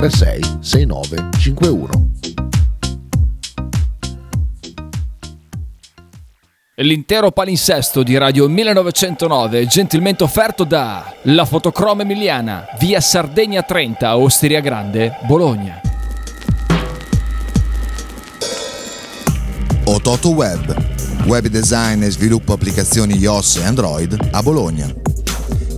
36 69 51. L'intero palinsesto di Radio 1909 gentilmente offerto da La Fotocroma Emiliana, via Sardegna 30, Osteria Grande, Bologna. Ototo Web, web design e sviluppo applicazioni iOS e Android a Bologna.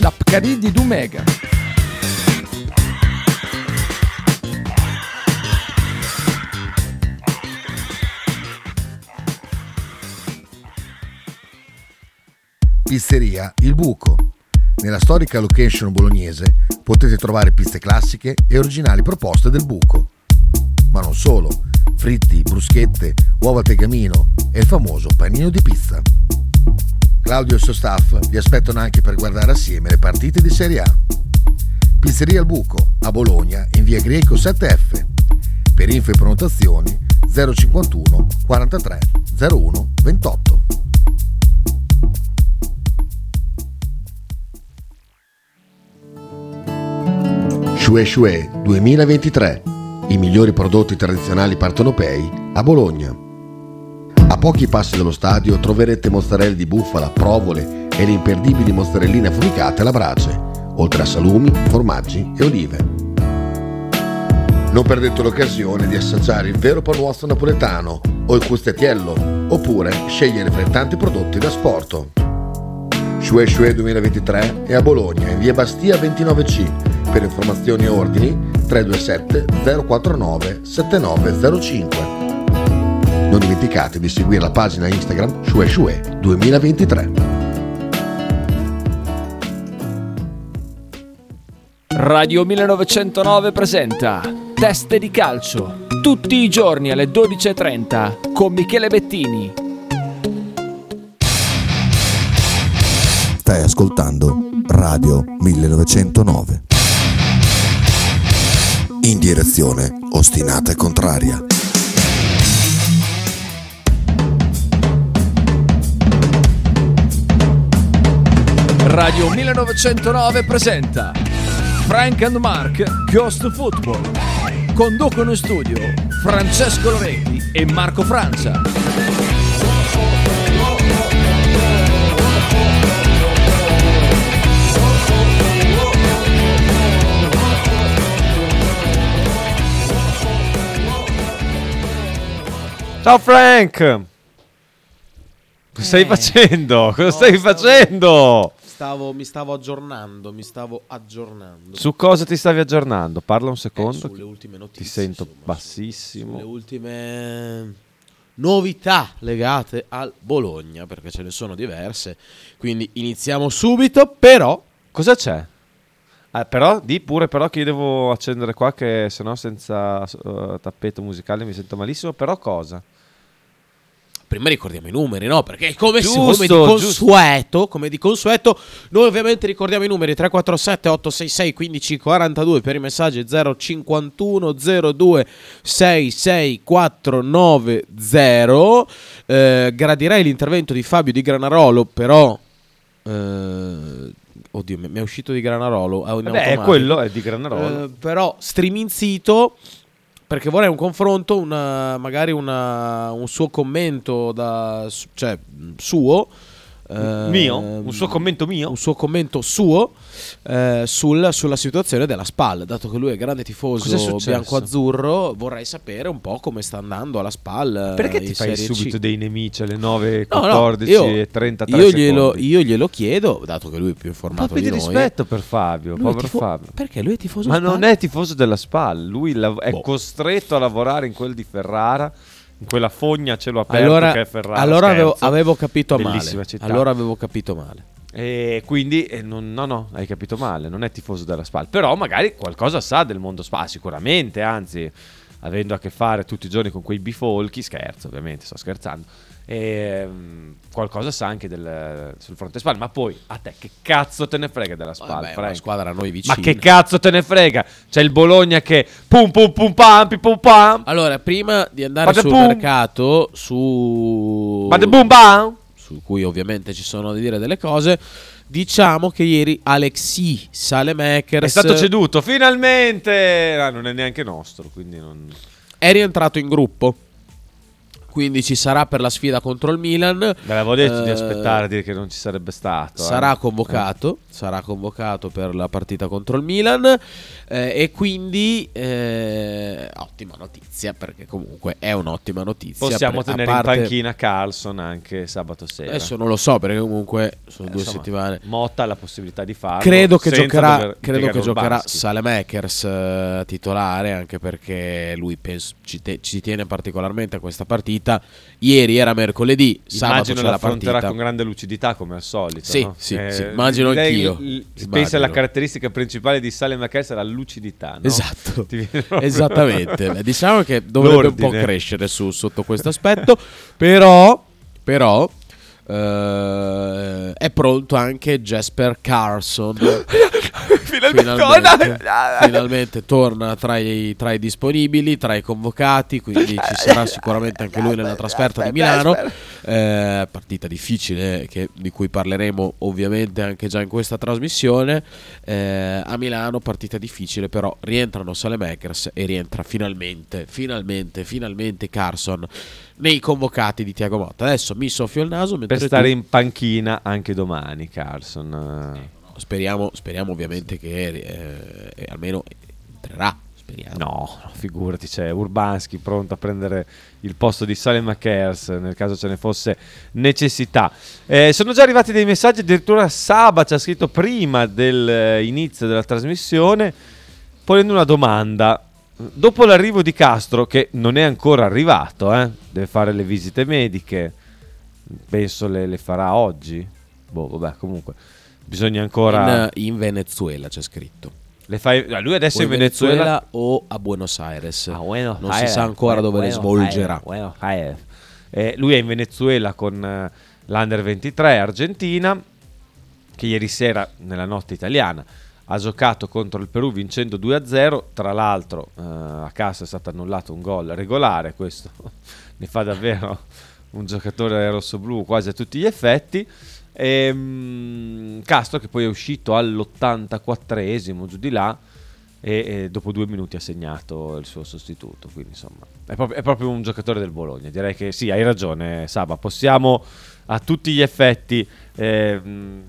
La Pcaridi di Dumegar. Pizzeria Il Buco. Nella storica location bolognese potete trovare pizze classiche e originali proposte del buco. Ma non solo, fritti, bruschette, uova tegamino e il famoso panino di pizza. Claudio e il suo staff vi aspettano anche per guardare assieme le partite di Serie A. Pizzeria Il Buco, a Bologna, in via Greco 7F. Per info e prenotazioni 051 43 01 28. Shue Shue 2023. I migliori prodotti tradizionali partenopei a Bologna. A pochi passi dallo stadio troverete mozzarella di bufala, provole e le imperdibili mozzarelline affumicate alla brace, oltre a salumi, formaggi e olive. Non perdete l'occasione di assaggiare il vero panuozzo napoletano o il custettiello, oppure scegliere fra i tanti prodotti da sport. Shue Shue 2023 è a Bologna, in via Bastia 29C per informazioni e ordini 327 049 7905. Non dimenticate di seguire la pagina Instagram Shue Shue 2023. Radio 1909 presenta Teste di calcio, tutti i giorni alle 12.30 con Michele Bettini. Stai ascoltando Radio 1909 in direzione ostinata e contraria. Radio 1909 presenta Frank and Mark Ghost Football. Conducono in studio Francesco Loretti e Marco Francia. Ciao Frank! Cosa stai Eh, facendo? Cosa no, stai stavo- facendo? Stavo, mi stavo aggiornando, mi stavo aggiornando. Su cosa ti stavi aggiornando? Parla un Eh, secondo. sulle ultime notizie. Ti sento insomma, bassissimo. Sulle ultime novità legate al Bologna, perché ce ne sono diverse. Quindi iniziamo subito, però... Cosa c'è? Eh, però di pure però che io devo accendere qua che sennò senza eh, tappeto musicale mi sento malissimo. Però cosa? Prima ricordiamo i numeri, no? Perché come, Giusto, come di consueto, come di consueto, noi ovviamente ricordiamo i numeri 347 866 1542 per i messaggi 051 02 66490. Eh, gradirei l'intervento di Fabio di Granarolo, però eh, oddio, mi è uscito di Granarolo, è in Beh, è quello, è di Granarolo. Eh, però streaming sito perché vorrei un confronto, una- magari una- un suo commento da, cioè suo. Eh, mio? Un suo commento mio? Un suo commento suo eh, sul- sulla situazione della SPAL. Dato che lui è grande tifoso bianco-azzurro, vorrei sapere un po' come sta andando alla SPAL. eh, Perché ti fai Serie C. subito dei nemici alle 9, No, no, 14 io- e 33 io glielo, io glielo chiedo, dato che lui è più informato po' più di di noi. rispetto per Fabio, povero tifo- Fabio. Perché lui è tifoso Ma non è tifoso della SPAL, lui lav- è Boh. costretto a lavorare in quel di Ferrara, in quella fogna a cielo aperto Allora, che è Ferrara. allora avevo, avevo capito Bellissima male. città. Allora avevo capito male. E quindi, eh, non- no, no, hai capito male, non è tifoso della SPAL, però magari qualcosa sa del mondo SPAL, sicuramente, anzi, avendo a che fare tutti i giorni con quei bifolchi, scherzo ovviamente, sto scherzando, ehm, qualcosa sa anche del- sul fronte SPAL, ma poi a te che cazzo te ne frega della SPAL, Vabbè, una squadra a noi vicina. Ma che cazzo te ne frega? C'è il Bologna che pum pum pum pam pum pam. Allora, prima di andare Bada sul boom. mercato, su... Bada boom bam. su cui ovviamente ci sono da dire delle cose, diciamo che ieri Alexi Salemakers È stato ceduto finalmente. Ah, non è neanche nostro, quindi non è rientrato in gruppo. Quindi ci sarà per la sfida contro il Milan. Ve l'avevo detto di Eh, aspettare, dire che non ci sarebbe stato. Sarà eh. convocato, sarà convocato per la partita contro il Milan eh, e quindi eh, ottima notizia perché comunque è un'ottima notizia. Possiamo per- tenere parte- in panchina Carlson anche sabato sera. Adesso non lo so perché comunque sono Eh, due insomma, settimane. Motta ha la possibilità di farlo. Credo che giocherà, credo che giocherà. Salemakers eh, titolare anche perché lui penso- ci, te- ci tiene particolarmente a questa partita. Ieri era mercoledì, sabato Immagino c'è la partita. con grande lucidità come al solito. Sì, no? sì, sì, immagino lei- anch'io. l-. Pensa alla caratteristica principale di Salem è la lucidità. no? Esatto, esattamente. Diciamo che dovrebbe un po' L'ordine. crescere su- sotto questo aspetto, però, però eh, è pronto anche Jasper Carson. finalmente, finalmente torna tra i, tra i disponibili, tra i convocati, quindi ci sarà sicuramente anche lui nella trasferta di Milano. Eh, partita difficile che- di cui parleremo ovviamente anche già in questa trasmissione. Eh, a Milano partita difficile, però rientrano Salemakers e rientra finalmente, finalmente, finalmente Carson nei convocati di Tiago Motta. Adesso mi soffio il naso per stare tu- in panchina anche domani, Carlson. eh. Speriamo, speriamo ovviamente che eh, eh, almeno entrerà. Speriamo. No, no, figurati, c'è Urbanski pronto a prendere il posto di Salem McKers nel caso ce ne fosse necessità. Eh, sono già arrivati dei messaggi, addirittura Saba ci ha scritto prima dell'inizio della trasmissione ponendo una domanda. Dopo l'arrivo di Castro, che non è ancora arrivato, eh, deve fare le visite mediche, penso le, le farà oggi. Boh, vabbè, comunque bisogna ancora... In, in Venezuela c'è scritto. le fai- ah, lui adesso O in Venezuela o a Buenos Aires. Ah, bueno, non si Aires, sa ancora dove le bueno, svolgerà. Aires, bueno. Eh, lui è in Venezuela con eh, l'Under 23 Argentina, che ieri sera, nella notte italiana, ha giocato contro il Perù vincendo 2-0. Tra l'altro, eh, a casa è stato annullato un gol regolare. Questo ne fa davvero un giocatore rosso-blu quasi a tutti gli effetti. Ehm, Castro che poi è uscito all'84esimo giù di là e, e dopo due minuti ha segnato il suo sostituto. Quindi insomma è proprio, è proprio un giocatore del Bologna. Direi che sì, hai ragione Saba, possiamo a tutti gli effetti ehm,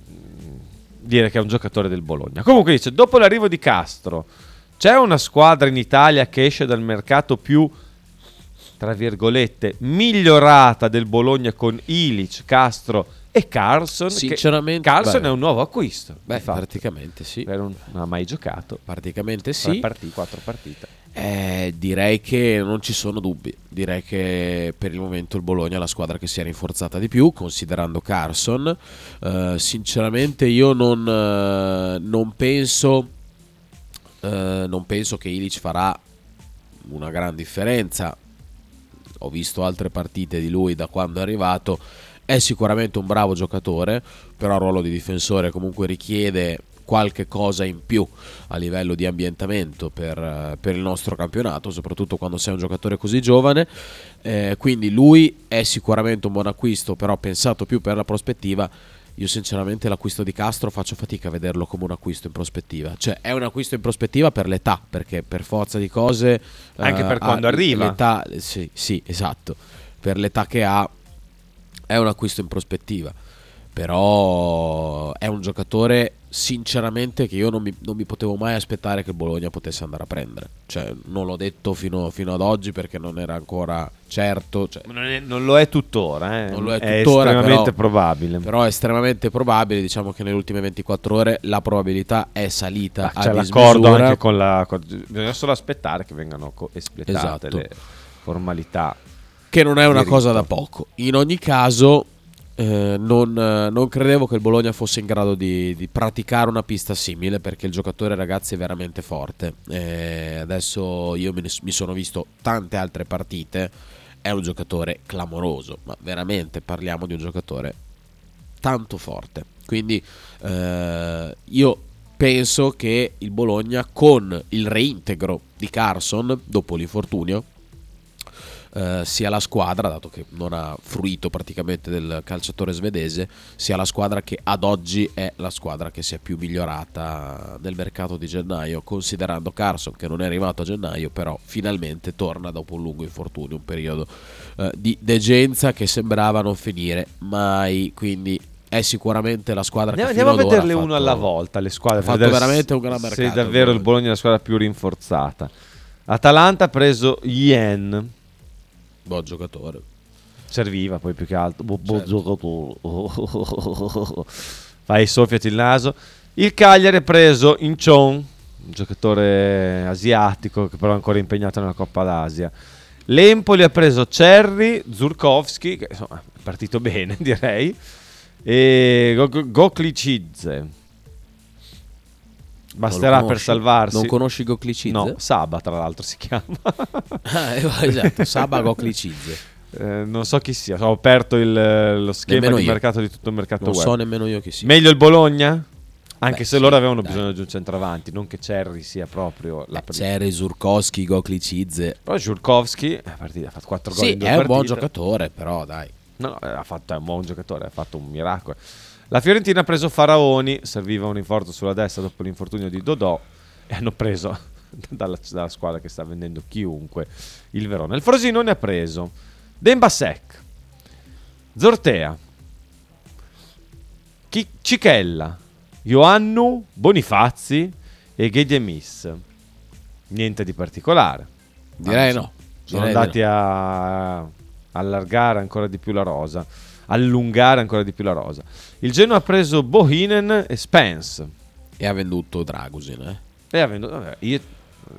dire che è un giocatore del Bologna. Comunque dice, dopo l'arrivo di Castro, c'è una squadra in Italia che esce dal mercato più tra virgolette, migliorata del Bologna con Ilic, Castro e Carlson. Sinceramente, Carlson beh. è un nuovo acquisto. Beh, di fatto. praticamente sì. Un- non ha mai giocato. Praticamente sì. partite, quattro partite. Eh, direi che non ci sono dubbi. Direi che per il momento il Bologna è la squadra che si è rinforzata di più, considerando Carson. Eh, sinceramente, io non, eh, non penso. eh, non penso che Ilic farà una gran differenza. Ho visto altre partite di lui da quando è arrivato, è sicuramente un bravo giocatore, però il ruolo di difensore comunque richiede qualche cosa in più a livello di ambientamento per, per il nostro campionato, soprattutto quando sei un giocatore così giovane. Eh, quindi lui è sicuramente un buon acquisto, però pensato più per la prospettiva. Io sinceramente l'acquisto di Castro faccio fatica a vederlo come un acquisto in prospettiva. Cioè è un acquisto in prospettiva per l'età, perché per forza di cose... Anche eh, per quando arriva. l'età- sì, sì, esatto. Per l'età che ha è un acquisto in prospettiva. Però è un giocatore sinceramente che io non mi, non mi potevo mai aspettare che Bologna potesse andare a prendere. Cioè, non l'ho detto fino, fino ad oggi perché non era ancora certo. cioè, Non, è- non lo è tuttora, eh. Non lo è tuttora, estremamente però- probabile. però è estremamente probabile, diciamo che nelle ultime 24 ore la probabilità è salita Ah, C'è l'accordo dismisura. anche con la. con- bisogna solo aspettare che vengano espletate Esatto. le formalità. che non è una diritto. cosa da poco. In ogni caso, eh, non, eh, non credevo che il Bologna fosse in grado di, di praticare una pista simile perché il giocatore, ragazzi, è veramente forte. Eh, adesso io ne- mi sono visto tante altre partite. È un giocatore clamoroso, ma veramente parliamo di un giocatore tanto forte. Quindi eh, io penso che il Bologna con il reintegro di Carson dopo l'infortunio eh, sia la squadra, dato che non ha fruito praticamente del calciatore svedese, sia la squadra che ad oggi è la squadra che si è più migliorata nel mercato di gennaio, considerando Carson che non è arrivato a gennaio, però finalmente torna dopo un lungo infortunio, un periodo eh, di degenza che sembrava non finire mai, quindi è sicuramente la squadra Andiamo, che andiamo a vederle ha uno fatto- alla volta, le squadre. ha fatto veramente un gran Se mercato, davvero il Bologna. Bologna è la squadra più rinforzata. Atalanta ha preso Yen. Buon giocatore. Serviva poi più che altro. Buon Certo. giocatore. Fai soffiati il naso. Il Cagliari ha preso Inchon, un giocatore asiatico che però è ancora impegnato nella Coppa d'Asia. L'Empoli ha preso Cerri, Zurkowski, che insomma è partito bene direi, e Go- Go- Goklicidze. Basterà Non per salvarsi. Non conosci Goklicidze? No, Saba tra l'altro si chiama. Ah, esatto, Saba Goklicidze. Eh, non so chi sia, ho aperto il- lo schema Nemmeno di io. mercato di tutto il mercato Non web. so nemmeno io chi sia. Meglio il Bologna? Anche Beh, se sì, loro avevano dai. bisogno di un centravanti, non che Cerri sia proprio la prima. C'era Zurkowski, Goklicidze. Però ha partito- ha fatto 4 gol Sì, in due è un buon partite. giocatore, però dai. No, no, ha fatto, è un buon giocatore, ha fatto un miracolo. La Fiorentina ha preso Faraoni, serviva un rinforzo sulla destra dopo l'infortunio di Dodò e hanno preso dalla, dalla squadra che sta vendendo chiunque il Verona. Il Frosinone ha preso Dembasek, Zortea, Chi- Cichella, Ioannu, Bonifazzi e Ghedemis. Niente di particolare. Direi Anzi, no. Sono Direi di andati a allargare ancora di più la rosa, allungare ancora di più la rosa. Il Genoa ha preso Bohinen e Spence. E ha venduto Dragusin, eh. E ha venduto- vabbè, io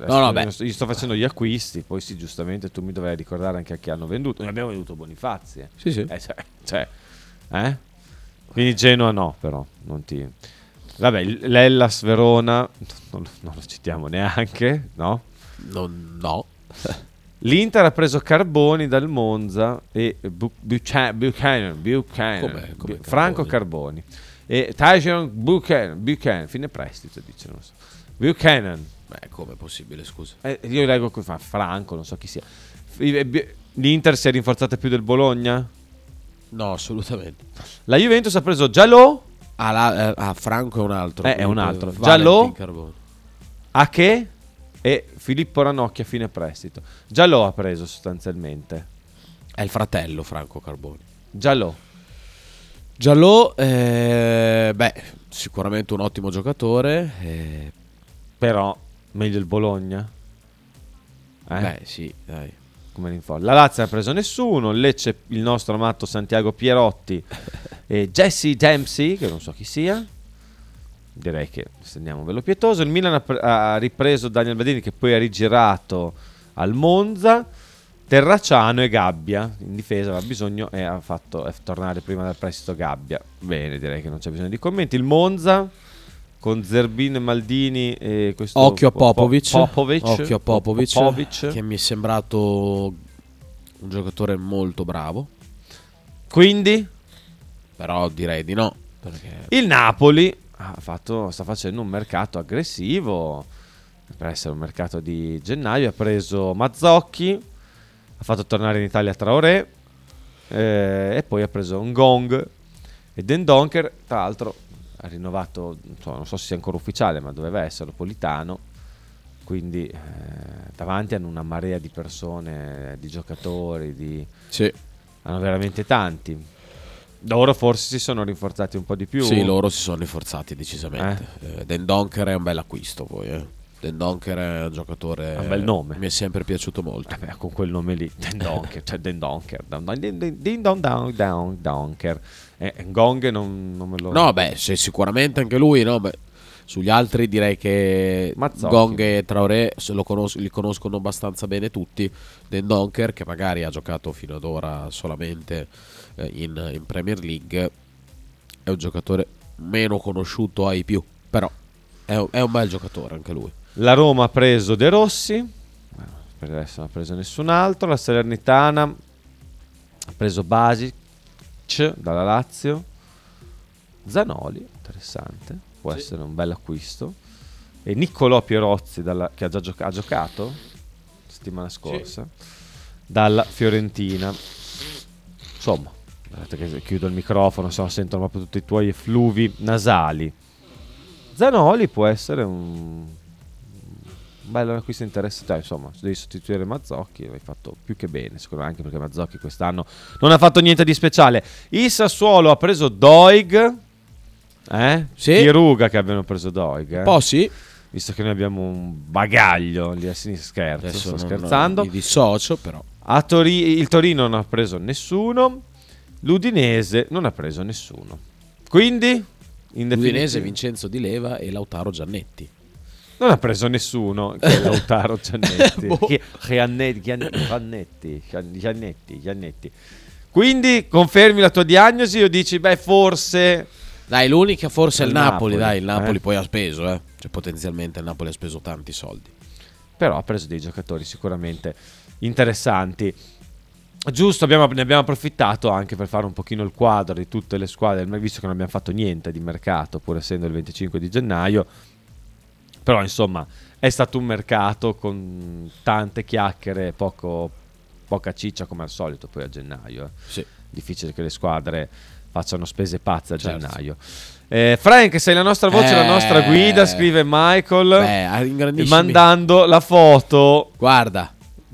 No, no, beh. io sto- facendo gli acquisti, poi sì, giustamente tu mi dovrai ricordare anche a chi hanno venduto. Noi abbiamo venduto Bonifazzi. eh. Sì, sì. Eh, cioè, cioè, eh? Quindi Genoa no, però, non ti... Vabbè, l'Ellas Verona, non, non lo citiamo neanche, no? Non, no. L'Inter ha preso Carboni dal Monza e Bu- Bucha- Buchanan, Buchanan, come Bu- Franco Carboni e Tyson Buchanan, Buchanan, fine prestito dice, non so. Buchanan, Beh, come è possibile, scusa? eh, io leggo qui fa Franco, non so chi sia. L'Inter si è rinforzata più del Bologna? No, assolutamente. La Juventus ha preso Giallo, Ah, la- eh, ah, Franco è un altro. Eh, è un altro. Giallo? Carboni. Ache e Filippo Ranocchi a fine prestito. Giallo ha preso sostanzialmente. È il fratello Franco Carboni. Giallo. Giallò, eh, beh, sicuramente un ottimo giocatore. eh, Però meglio il Bologna? Eh? Beh, sì, dai. come. La Lazio ha preso nessuno. il Lecce il nostro amato Santiago Pierotti e Jesse Dempsey, che non so chi sia. Direi che stendiamo un velo pietoso. Il Milan ha, pre- ha ripreso Daniel Badini, che poi ha rigirato al Monza. Terracciano e Gabbia in difesa aveva bisogno e ha fatto tornare prima dal prestito Gabbia. Bene, direi che non c'è bisogno di commenti. Il Monza con Zerbin, Maldini e questo Occhio a Po- Popovic. Popovic. Occhio a Popovic, Popovic. Che mi è sembrato un giocatore molto bravo, Quindi però direi di no. Il Napoli fatto- sta facendo un mercato aggressivo per essere un mercato di gennaio. Ha preso Mazzocchi, ha fatto tornare in Italia Traoré eh, e poi ha preso un Gong e Den Donker. Tra l'altro ha rinnovato, non so, non so se sia ancora ufficiale, ma doveva essere Politano. Quindi eh, davanti hanno una marea di persone, di giocatori, di... sì, hanno veramente tanti. Loro forse si sono rinforzati un po' di più. sì, loro si sono rinforzati decisamente. Eh, Den Donker è un bel acquisto poi. Eh. Den Donker è un giocatore... Un bel nome. Mi è sempre piaciuto molto. Eh beh, con quel nome lì, Den Donker, cioè Den Donker, Din Don. Eh, Gong non, non me lo... No, beh, sicuramente anche lui, no? Beh, sugli altri direi che Mazzocchi. Gong e Traoré se lo conos- li conoscono abbastanza bene tutti. Den Donker, che magari ha giocato fino ad ora solamente eh, in, in Premier League, è un giocatore meno conosciuto ai più, però è, un- è un bel giocatore anche lui. La Roma ha preso De Rossi, eh, per adesso non ha preso nessun altro. La Salernitana ha preso Basic dalla Lazio. Zanoli, interessante, può essere un bel acquisto. E Niccolò Pierozzi, dalla- che ha già gioca- ha giocato settimana scorsa, dalla Fiorentina. Insomma, che chiudo il microfono, se no sentono proprio tutti i tuoi effluvi nasali. Zanoli può essere un, bello acquisto interessante. Insomma, se devi sostituire Mazzocchi, l'hai fatto più che bene. Secondo me, anche perché Mazzocchi quest'anno non ha fatto niente di speciale. Il Sassuolo ha preso Doig. Eh? Sì. Chi ruga che abbiano preso Doig. eh? Poi sì, Visto che noi abbiamo un bagaglio lì a sinistra, scherzo, adesso sto non- scherzando. mi dissocio, però. A Tori- il Torino non ha preso nessuno. L'Udinese non ha preso nessuno. Quindi, in L'Udinese, Vincenzo Di Leva e Lautaro Giannetti. non ha preso nessuno. Che è Lautaro Giannetti. Boh. Giannetti, Gian- Giannetti, Gian- Giannetti, Giannetti. Quindi confermi la tua diagnosi o dici, beh, forse... Dai, l'unica forse è il Il Napoli, Napoli, dai, il Napoli eh. poi ha speso, eh. Cioè potenzialmente il Napoli ha speso tanti soldi. Però ha preso dei giocatori sicuramente interessanti. Giusto, abbiamo- ne abbiamo approfittato anche per fare un pochino il quadro di tutte le squadre, visto che non abbiamo fatto niente di mercato, pur essendo il 25 di gennaio. Però insomma è stato un mercato con tante chiacchiere, poco, poca ciccia come al solito poi a gennaio. eh. Sì. Difficile che le squadre facciano spese pazze a Certo. gennaio. Eh, Frank, sei la nostra voce, la nostra Eh. guida, scrive Michael, Beh, mandando la foto Guarda.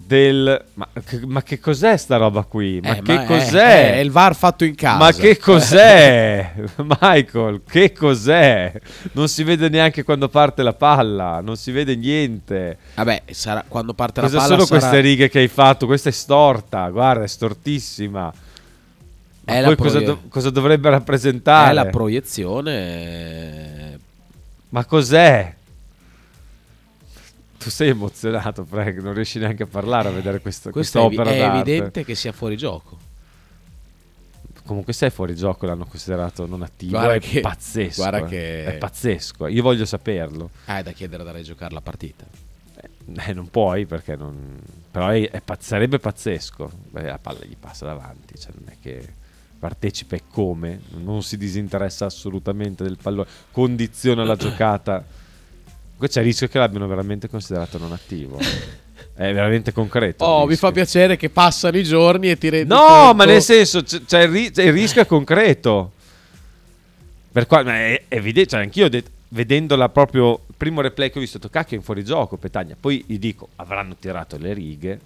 Del... Ma, che- ma che cos'è sta roba qui? Ma Eh, che è- cos'è? È, il VAR fatto in casa. Ma che cos'è? Michael, che cos'è? Non si vede neanche quando parte la palla, non si vede niente. Vabbè, sarà, quando parte Cosa la palla sono sarà- queste righe che hai fatto? Questa è storta, guarda, è stortissima. Ma È poi cosa, proie- do- cosa dovrebbe rappresentare? È la proiezione. eh, Ma cos'è? Tu sei emozionato, Frank, non riesci neanche a parlare a vedere questo, è, evi- quest'opera è d'arte. evidente che sia fuori gioco. Comunque sei fuori gioco, l'hanno considerato non attivo. Guarda è che- pazzesco. guarda eh. che- È pazzesco. Io voglio saperlo. Ah, è da chiedere da giocare la partita. Eh, non puoi perché non... Però è, è sarebbe pazzesco. Beh, la palla gli passa davanti, cioè non è che partecipa e come, non si disinteressa assolutamente del pallone, condiziona la giocata. Qui c'è il rischio che l'abbiano veramente considerato non attivo. È veramente concreto. Oh, mi fa piacere che passano i giorni e ti rendi No, conto- ma nel senso, c- c'è il, ri- il rischio è concreto. Per qua, ma è evidente, cioè anch'io ho detto, vedendola proprio, primo replay che ho visto, ho detto, cacchio in fuorigioco, Petagna. Poi gli dico, avranno tirato le righe,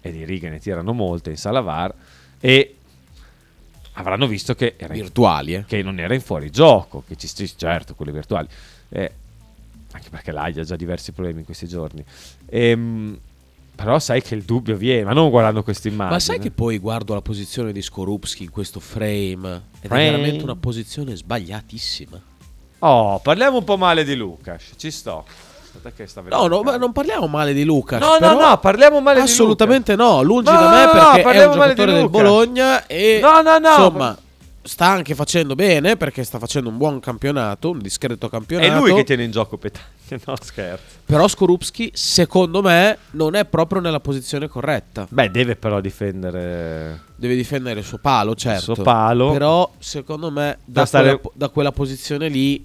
e di righe ne tirano molte in sala VAR, e avranno visto che, era in- virtuali, eh. che non era in fuorigioco, che ci certo, quelle virtuali. Eh, anche perché l'AIA ha già diversi problemi in questi giorni. Ehm, però sai che il dubbio viene, ma non guardando questa immagine. Ma sai che poi guardo la posizione di Skorupski in questo frame ed Frame. è veramente una posizione sbagliatissima. Oh, parliamo un po' male di Lucas. Ci sto. No, no, ma non parliamo male di Lucas. No, no, no, parliamo male di Assolutamente no, lungi No, da no, me no, perché è parliamo un giocatore del. Bologna e No, no, no, insomma sta anche facendo bene perché sta facendo un buon campionato, un discreto È campionato. lui che tiene in gioco Petagna. No, scherzo. Però Skorupski, secondo me, non è proprio nella posizione corretta. Beh, deve però difendere. Deve difendere il suo palo, certo. suo palo. Però, secondo me, da, Da stare- quella, da quella posizione lì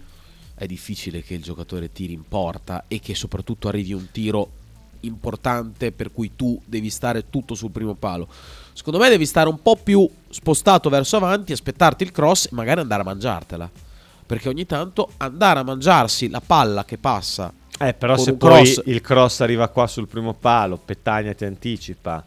è difficile che il giocatore tiri in porta e che soprattutto arrivi un tiro importante per cui tu devi stare tutto sul primo palo. Secondo me devi stare un po' più spostato verso avanti, aspettarti il cross e magari andare a mangiartela. Perché ogni tanto andare a mangiarsi la palla che passa Eh, però se poi cross- il cross arriva qua sul primo palo, Petagna ti anticipa.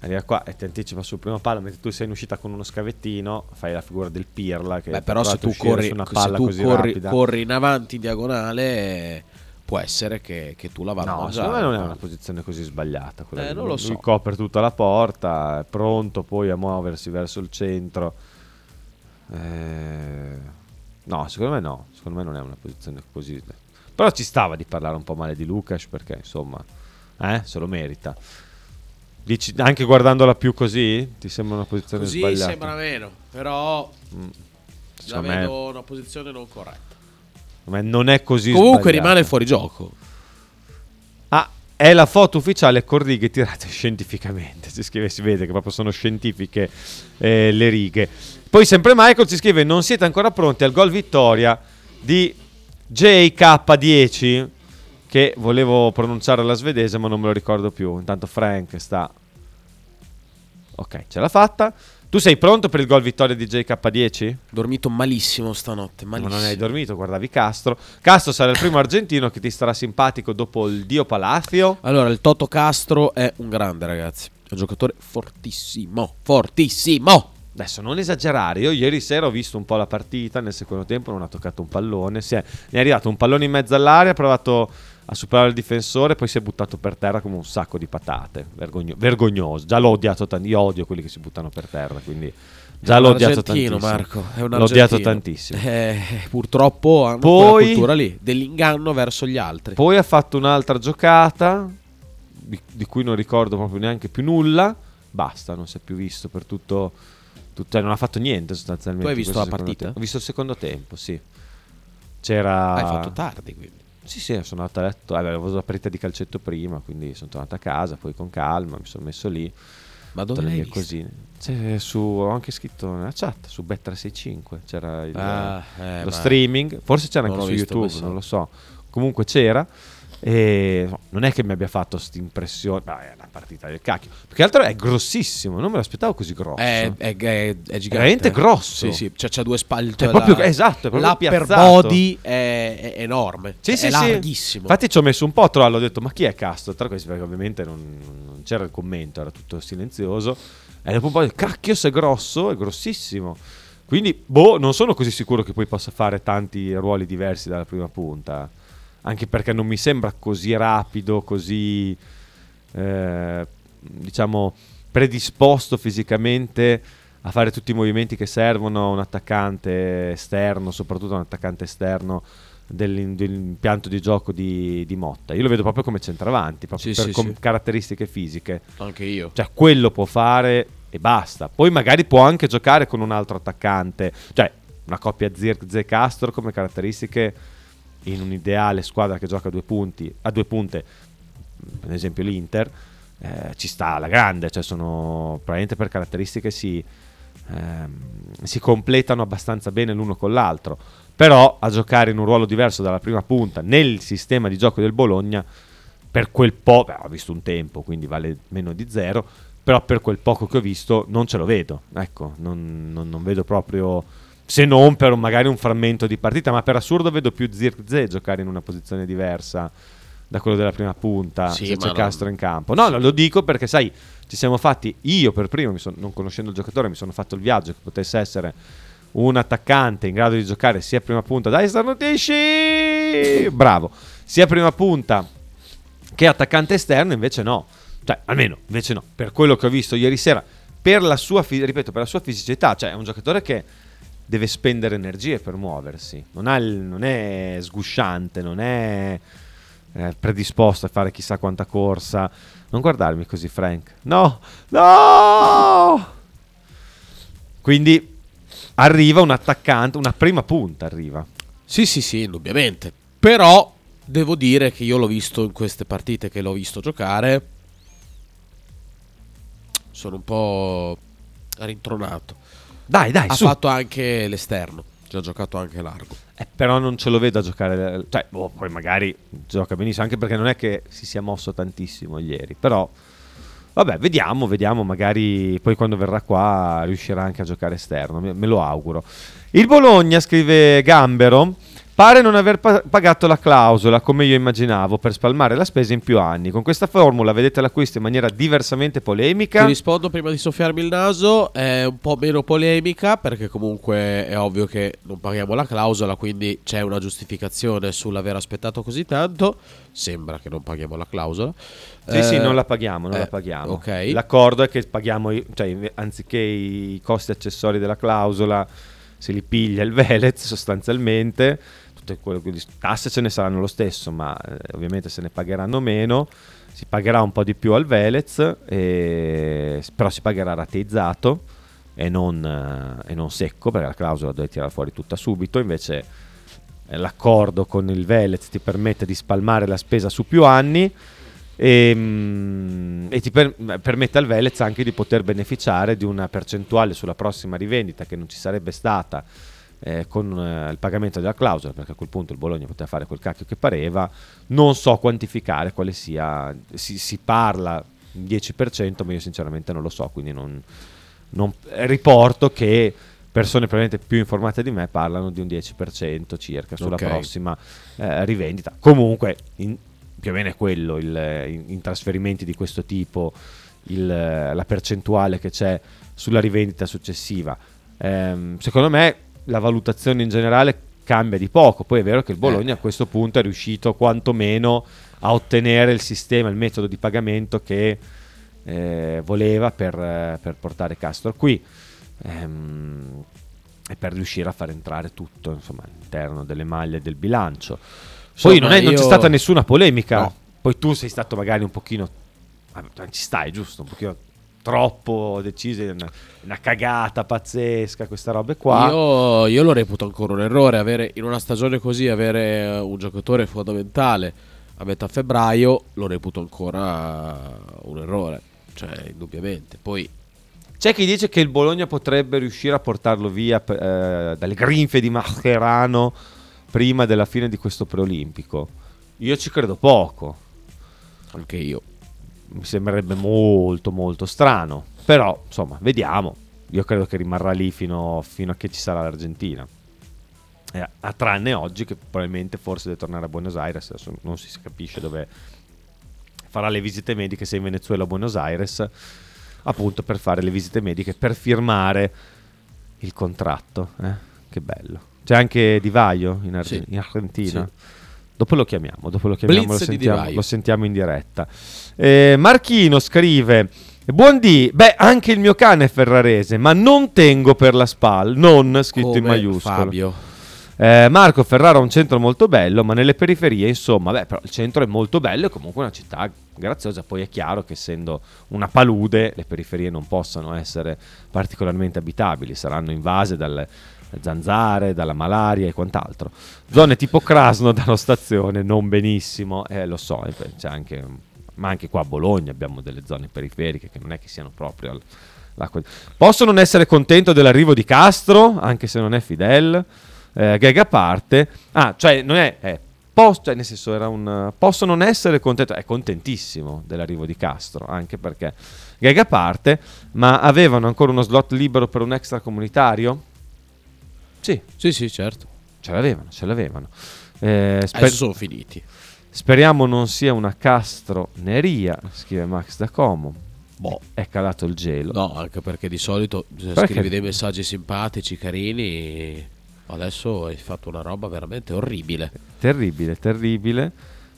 Arriva qua e ti anticipa sul primo palo, mentre tu sei in uscita con uno scavettino, fai la figura del Pirla che Beh, però se tu, corri, su una se tu così corri, corri in avanti in diagonale, può essere che, che tu la vada a No, mangiare. secondo me non è una posizione così sbagliata. quella Eh, non lo so. Lui copre tutta la porta, è pronto poi a muoversi verso il centro. Eh, no, secondo me no. Secondo me non è una posizione così. Però ci stava di parlare un po' male di Lucas perché insomma, eh, se lo merita. Dici, anche guardandola più così, ti sembra una posizione Così sbagliata? sembra meno, però la Secondo me, vedo una posizione non corretta. Me non è così Comunque sbagliata. rimane fuori gioco. Ah, è la foto ufficiale con righe tirate scientificamente. Si scrive, si vede che proprio sono scientifiche eh, le righe. Poi sempre Michael ci scrive: Non siete ancora pronti al gol vittoria di JK10. Che volevo pronunciare alla svedese, ma non me lo ricordo più. Intanto Frank sta. Ok, ce l'ha fatta. Tu sei pronto per il gol vittoria di JK10? Dormito malissimo stanotte, Ma malissimo. non hai dormito, guardavi Castro. Castro sarà il primo argentino che ti starà simpatico dopo il Dio Palazzo. Allora, il Toto Castro è un grande, ragazzi. È un giocatore fortissimo, fortissimo. Adesso non esagerare, io ieri sera ho visto un po' la partita, nel secondo tempo non ha toccato un pallone, si è, ne è arrivato un pallone in mezzo all'aria, ha provato a superare il difensore, poi si è buttato per terra come un sacco di patate, Vergogno- vergognoso, già l'ho odiato tanto, io odio quelli che si buttano per terra, quindi già l'ho odiato tantissimo. Marco. È un l'ho odiato tantissimo. Eh, purtroppo hanno Poi- cultura lì, dell'inganno verso gli altri. Poi ha fatto un'altra giocata, di, di cui non ricordo proprio neanche più nulla, basta, non si è più visto per tutto... tutto- cioè non ha fatto niente sostanzialmente. Tu hai visto la partita? tempo. Ho visto il secondo tempo, sì. C'era... Hai fatto tardi, quindi. Sì, sì, sono andato a letto. eh, avevo la partita di calcetto prima, quindi sono tornato a casa, poi con calma, mi sono messo lì. Ma dove l'hai cosine. C'è su, ho anche scritto nella chat su Bet365 c'era il, Ah, eh, lo streaming, forse c'era anche su YouTube, non lo so. Comunque c'era. E no, non è che mi abbia fatto questa impressione, ma è una partita del cacchio. Più che altro è grossissimo, non me l'aspettavo così grosso. È, è, è, è gigante. veramente eh. grosso. Sì, sì, cioè, c'ha due spalle. È proprio- esatto, è proprio L'upper body è, è enorme. Sì, è sì, sì. larghissimo. Infatti ci ho messo un po' a trovarlo, ho detto ma chi è Castro? Tra questi perché ovviamente non, non c'era il commento, era tutto silenzioso. E dopo un po' cacchio se è grosso, è grossissimo. Quindi, boh, non sono così sicuro che poi possa fare tanti ruoli diversi dalla prima punta. Anche perché non mi sembra così rapido, così, eh, diciamo, predisposto fisicamente a fare tutti i movimenti che servono a un attaccante esterno, soprattutto un attaccante esterno dell'impianto di gioco di, di Motta. Io lo vedo proprio come centravanti, proprio Sì, per sì, com- sì. caratteristiche fisiche. Anche io. Cioè, quello può fare e basta. Poi magari può anche giocare con un altro attaccante. Cioè, una coppia Zirkzee Castro come caratteristiche in un'ideale squadra che gioca a due punti, a due punte, ad esempio l'Inter, eh, ci sta alla grande, cioè sono probabilmente per caratteristiche si, ehm, si completano abbastanza bene l'uno con l'altro. Però a giocare in un ruolo diverso dalla prima punta nel sistema di gioco del Bologna, per quel po', beh, ho visto un tempo, quindi vale meno di zero, però per quel poco che ho visto non ce lo vedo, ecco, non, non- non vedo proprio, se non per un- magari un frammento di partita, ma per assurdo vedo più Zirkzee giocare in una posizione diversa da quello della prima punta, Sì, se c'è non- Castro in campo. No, no, lo dico perché sai, ci siamo fatti, io per primo, son- non conoscendo il giocatore, mi sono fatto il viaggio che potesse essere un attaccante in grado di giocare sia prima punta, dai starnutisci, bravo, sia prima punta che attaccante esterno invece no. Cioè, almeno invece no. Per quello che ho visto ieri sera, per la sua, ripeto, per la sua fisicità, cioè è un giocatore che deve spendere energie per muoversi. Non, il- non è sgusciante, non è eh, predisposto a fare chissà quanta corsa. Non guardarmi così, Frank. No, no! Quindi arriva un attaccante, una prima punta arriva. Sì, sì, sì, indubbiamente. Però devo dire che io l'ho visto in queste partite che l'ho visto giocare. Sono un po' rintronato. Dai, dai, ha su. fatto anche l'esterno. Ci ha giocato anche largo. Eh, però non ce lo vedo a giocare. Cioè, boh, poi magari gioca benissimo, anche perché non è che si sia mosso tantissimo ieri. Però, vabbè, vediamo, vediamo. Magari poi quando verrà qua riuscirà anche a giocare esterno. Me, me lo auguro. Il Bologna, scrive Gambero. Pare non aver pa- pagato la clausola come io immaginavo per spalmare la spesa in più anni. Con questa formula vedete l'acquisto in maniera diversamente polemica. Ti rispondo prima di soffiarmi il naso, è un po' meno polemica perché comunque è ovvio che non paghiamo la clausola, quindi c'è una giustificazione sull'aver aspettato così tanto. Sembra che non paghiamo la clausola. Sì, Eh, sì, non la paghiamo, non eh, la paghiamo. ok. L'accordo è che paghiamo, cioè, anziché i costi accessori della clausola, se li piglia il Velez sostanzialmente, tutte quelle tasse ce ne saranno lo stesso, ma eh, ovviamente se ne pagheranno meno, si pagherà un po' di più al Velez, e- però si pagherà rateizzato e non, eh, e non secco, perché la clausola deve tirare fuori tutta subito, invece eh, l'accordo con il Velez ti permette di spalmare la spesa su più anni e, mm, e ti per- permette al Velez anche di poter beneficiare di una percentuale sulla prossima rivendita che non ci sarebbe stata eh, con eh, il pagamento della clausola, perché a quel punto il Bologna poteva fare quel cacchio che pareva. Non so quantificare quale sia, si, si parla 10%, ma io sinceramente non lo so, quindi non, non- riporto che persone probabilmente più informate di me parlano di un 10% circa sulla Ok. prossima eh, rivendita. Comunque, in- più o meno è quello il, in, in trasferimenti di questo tipo, il, la percentuale che c'è sulla rivendita successiva. Ehm, secondo me la valutazione in generale cambia di poco. Poi è vero che il Bologna a questo punto è riuscito quantomeno a ottenere il sistema, il metodo di pagamento che eh, voleva per, eh, per portare Castro qui ehm, e per riuscire a far entrare tutto insomma, all'interno delle maglie del bilancio. Poi Insomma, non, è- non c'è io- stata nessuna polemica. No. Poi tu sei stato magari un pochino. ah, Ci stai, giusto? Un pochino troppo deciso. è Una, una cagata pazzesca, questa roba qua. Io, io lo reputo ancora un errore avere in una stagione così avere eh, un giocatore fondamentale a metà febbraio lo reputo ancora un errore, cioè indubbiamente. Poi C'è chi dice che il Bologna potrebbe riuscire a portarlo via eh, dalle grinfie di Mascherano prima della fine di questo preolimpico. Io ci credo poco. anche io Mi sembrerebbe molto molto strano. Però, insomma, vediamo. Io credo che rimarrà lì fino, fino a che ci sarà l'Argentina. Eh, a tranne oggi che probabilmente forse deve tornare a Buenos Aires. Adesso non si capisce dove farà le visite mediche se in Venezuela o Buenos Aires. Appunto per fare le visite mediche, per firmare il contratto. eh. Che bello. C'è anche Di Vaio in, Arge- Sì. in Argentina. Sì. Dopo lo chiamiamo, dopo lo chiamiamo, lo sentiamo, lo sentiamo in diretta. Eh, Marchino scrive: Buondì, beh, anche il mio cane è ferrarese, ma non tengo per la SPAL, non scritto in come maiuscolo. Fabio. Eh, Marco Ferrara ha un centro molto bello, ma nelle periferie, insomma, beh, però il centro è molto bello, è comunque una città graziosa. Poi è chiaro che essendo una palude, le periferie non possono essere particolarmente abitabili, saranno invase dalle zanzare, dalla malaria e quant'altro. Zone tipo Krasnodar stazione, non benissimo, eh, lo so, eh, anche, ma anche qua a Bologna abbiamo delle zone periferiche che non è che siano proprio al-. Posso non essere contento dell'arrivo di Castro, anche se non è Fidel, eh, gag a parte. Ah, cioè non è... è pos- cioè, nel senso era un... Posso non essere contento, è contentissimo dell'arrivo di Castro, anche perché... Gag a parte, ma avevano ancora uno slot libero per un extracomunitario? Sì, Sì, sì, certo. ce l'avevano, ce l'avevano. Eh, sper- Adesso sono finiti. speriamo non sia una castroneria, scrive Max da Como. Boh. È calato il gelo. No, anche perché di solito Perché? scrivi dei messaggi simpatici, carini. Adesso hai fatto una roba veramente orribile. Terribile, terribile.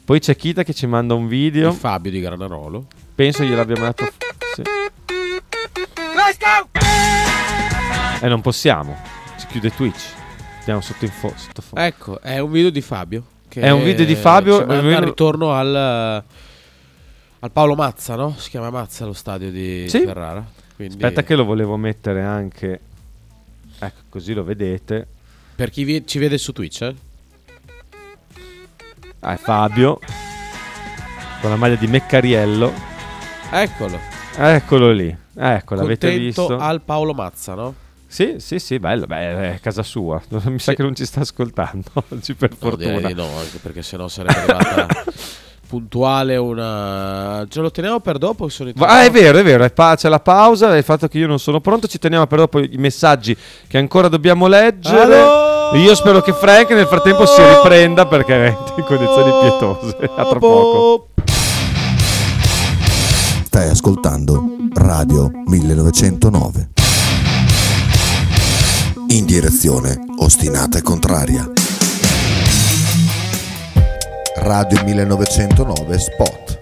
Poi c'è Kita che ci manda un video. Il Fabio di Granarolo. Penso gliel'abbiamo dato. Sì. E non possiamo. Chiude Twitch. Stiamo sotto. Sotto fo- Ecco, è un video di Fabio. È un video di Fabio, almeno- al ritorno al, al Paolo Mazza, no? Si chiama Mazza lo stadio di Sì. Ferrara. Quindi Aspetta, che lo volevo mettere anche Ecco, così lo vedete. Per chi vi- ci vede su Twitch, eh? Ah, è Fabio con la maglia di Meccariello. Eccolo. Eccolo lì. Ecco, l'avete Contento visto? al Paolo Mazza, no? Sì, sì, sì, bello. Beh, è casa sua. Mi sa Sì. che non ci sta ascoltando oggi per No, fortuna. no, anche perché sennò sarebbe arrivata puntuale una... Ce lo teniamo per dopo? Sono Ah, è vero, è vero, è pa- c'è la pausa, è il fatto che io non sono pronto, ci teniamo per dopo i messaggi che ancora dobbiamo leggere. Allo! Io spero che Frank nel frattempo si riprenda perché è in condizioni pietose. A tra poco. Stai ascoltando Radio 1909. In direzione ostinata e contraria. Radio 1909 Spot.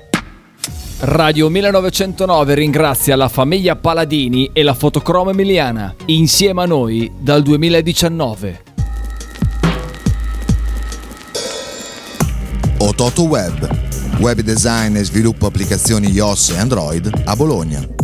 Radio 1909 ringrazia la famiglia Paladini e la fotocromo emiliana, insieme a noi dal 2019. Ototo Web, web design e sviluppo applicazioni iOS e Android a Bologna.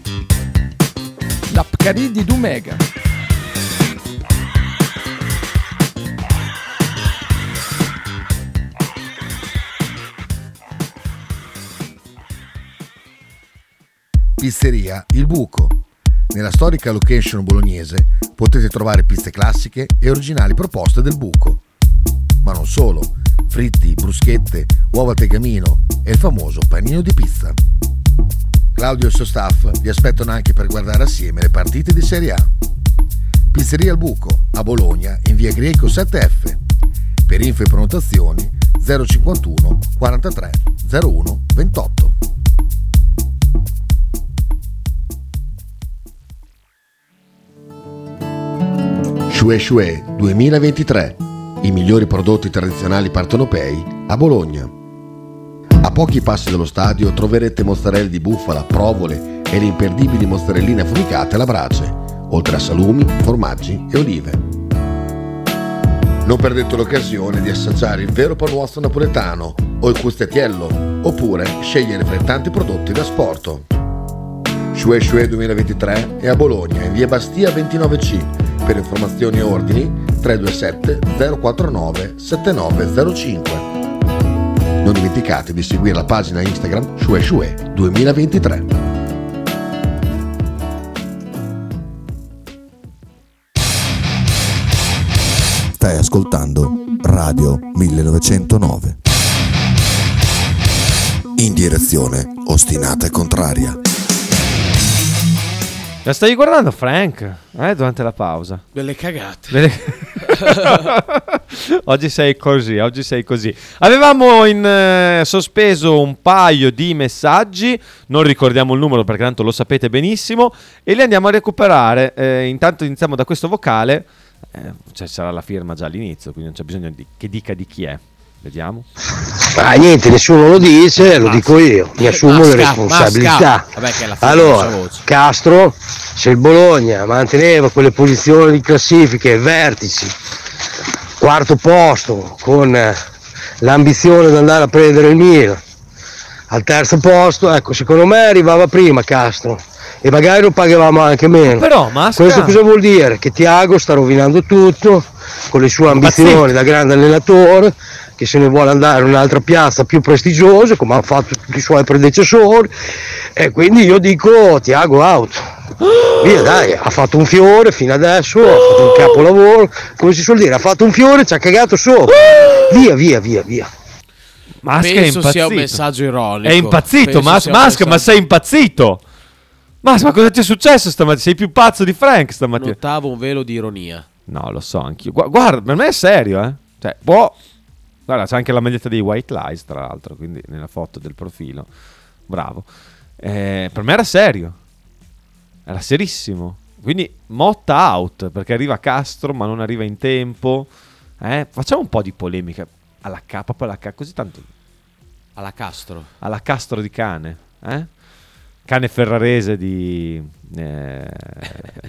La Pcaridi di Dumegar. Pizzeria Il Buco. Nella storica location bolognese potete trovare pizze classiche e originali proposte del buco. Ma non solo, fritti, bruschette, uova tegamino e il famoso panino di pizza. Claudio e il suo staff vi aspettano anche per guardare assieme le partite di Serie A. Pizzeria Il Buco, a Bologna, in via Greco 7F. Per info e prenotazioni 051 43 01 28. Shue Shue 2023. I migliori prodotti tradizionali partenopei a Bologna. A pochi passi dallo stadio troverete mozzarella di bufala, provole e le imperdibili mozzarelline affumicate alla brace, oltre a salumi, formaggi e olive. Non perdete l'occasione di assaggiare il vero panuozzo napoletano o il custettiello, oppure scegliere fra i tanti prodotti da sporto. Shue Shue 2023 è a Bologna, in via Bastia 29C. Per informazioni e ordini 327 049 7905. Non dimenticate di seguire la pagina Instagram Shue Shue 2023. Stai ascoltando Radio 1909. In direzione ostinata e contraria. La stai guardando, Frank? Eh, durante la pausa. Delle cagate. Vede- oggi sei così, oggi sei così. Avevamo in eh, sospeso un paio di messaggi, non ricordiamo il numero perché tanto lo sapete benissimo, e li andiamo a recuperare. Eh, intanto iniziamo da questo vocale, eh, cioè sarà la firma già all'inizio, quindi non c'è bisogno di- che dica di chi è. Vediamo. Ah, niente, nessuno lo dice, lo dico io, mi assumo le responsabilità. Allora. Castro, se il Bologna manteneva quelle posizioni di classifiche, vertici, quarto posto, con eh, l'ambizione di andare a prendere il Milan, al terzo posto, ecco, secondo me arrivava prima Castro e magari lo pagavamo anche meno. Però, Masca- Questo cosa vuol dire? Che Tiago sta rovinando tutto con le sue ambizioni da grande allenatore, che se ne vuole andare in un'altra piazza più prestigiosa, come hanno fatto tutti i suoi predecessori, e quindi io dico Tiago out. Via dai, ha fatto un fiore fino adesso, ha fatto un capolavoro, come si suol dire, ha fatto un fiore, ci ha cagato sopra. Via, via, via, via. Masca è Penso impazzito. sia un messaggio ironico. È impazzito, Mas- Masca, ma sei impazzito? Masca, ma cosa ti è successo stamattina? Sei più pazzo di Frank stamattina. Notavo un velo di ironia. No, lo so anch'io. Gu- Guarda, per me è serio, eh. Cioè, può... Guarda, c'è anche la maglietta dei White Lies, tra l'altro, quindi nella foto del profilo. Bravo. Eh, per me era serio. Era serissimo. Quindi Motta out, perché arriva Castro, ma non arriva in tempo. Eh, facciamo un po' di polemica. Alla K, proprio alla K, così tanto... Alla Castro. Alla Castro di cane, eh? Cane ferrarese di, eh,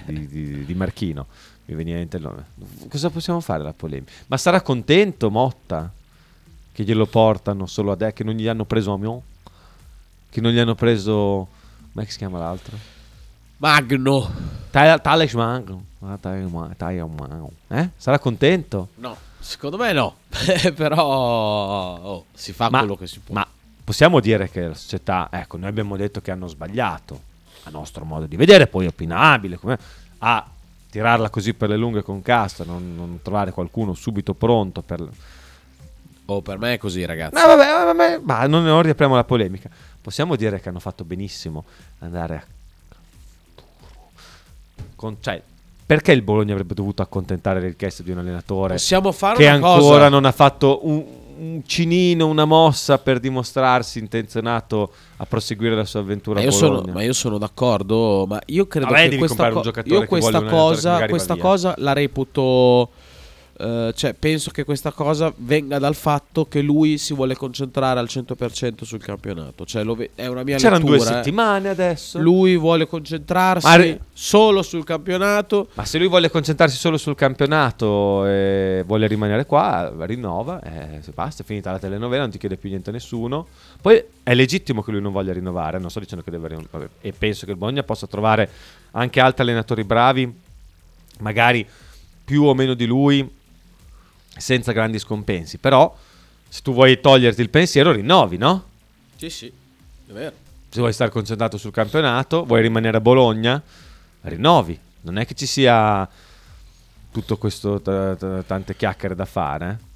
di, di- di Marchino. Mi veniva in mente il nome. Cosa possiamo fare la polemica? Ma sarà contento Motta che glielo portano solo a te, che non gli hanno preso Amion? Che non gli hanno preso... Come si chiama l'altro? Magno. Tale- Tales Magno. Ah, Magno. Eh? Sarà contento? No, secondo me no. Però oh, si fa Ma- quello che si può. Ma possiamo dire che la società, ecco, noi abbiamo detto che hanno sbagliato, a nostro modo di vedere, poi opinabile, come a tirarla così per le lunghe con Castro, non, non trovare qualcuno subito pronto per... Oh, per me è così, ragazzi. No, vabbè, vabbè, ma non, non riapriamo la polemica. Possiamo dire che hanno fatto benissimo andare a... Con, cioè, perché il Bologna avrebbe dovuto accontentare le richieste di un allenatore Possiamo fare che ancora cosa. non ha fatto un, un cinino, una mossa per dimostrarsi intenzionato a proseguire la sua avventura Ma io, sono, ma io sono d'accordo, ma io credo Vabbè, che questa, co- io questa cosa, questa cosa la reputo eh, cioè penso che questa cosa venga dal fatto che lui si vuole concentrare al 100% sul campionato, cioè ve- è una mia C'erano due lettura. eh. settimane adesso. Lui vuole concentrarsi re- solo sul campionato. Ma se lui vuole concentrarsi solo sul campionato e vuole rimanere qua, rinnova, eh, basta, è finita la telenovela, non ti chiede più niente a nessuno. Poi è legittimo che lui non voglia rinnovare, non sto dicendo che deve rinnovare. E penso che il Bologna possa trovare anche altri allenatori bravi, magari più o meno di lui, senza grandi scompensi. Però se tu vuoi toglierti il pensiero, rinnovi, no? Sì, sì, è vero. se vuoi stare concentrato sul campionato, vuoi rimanere a Bologna, rinnovi. Non è che ci sia tutto questo t- t- tante chiacchiere da fare. eh.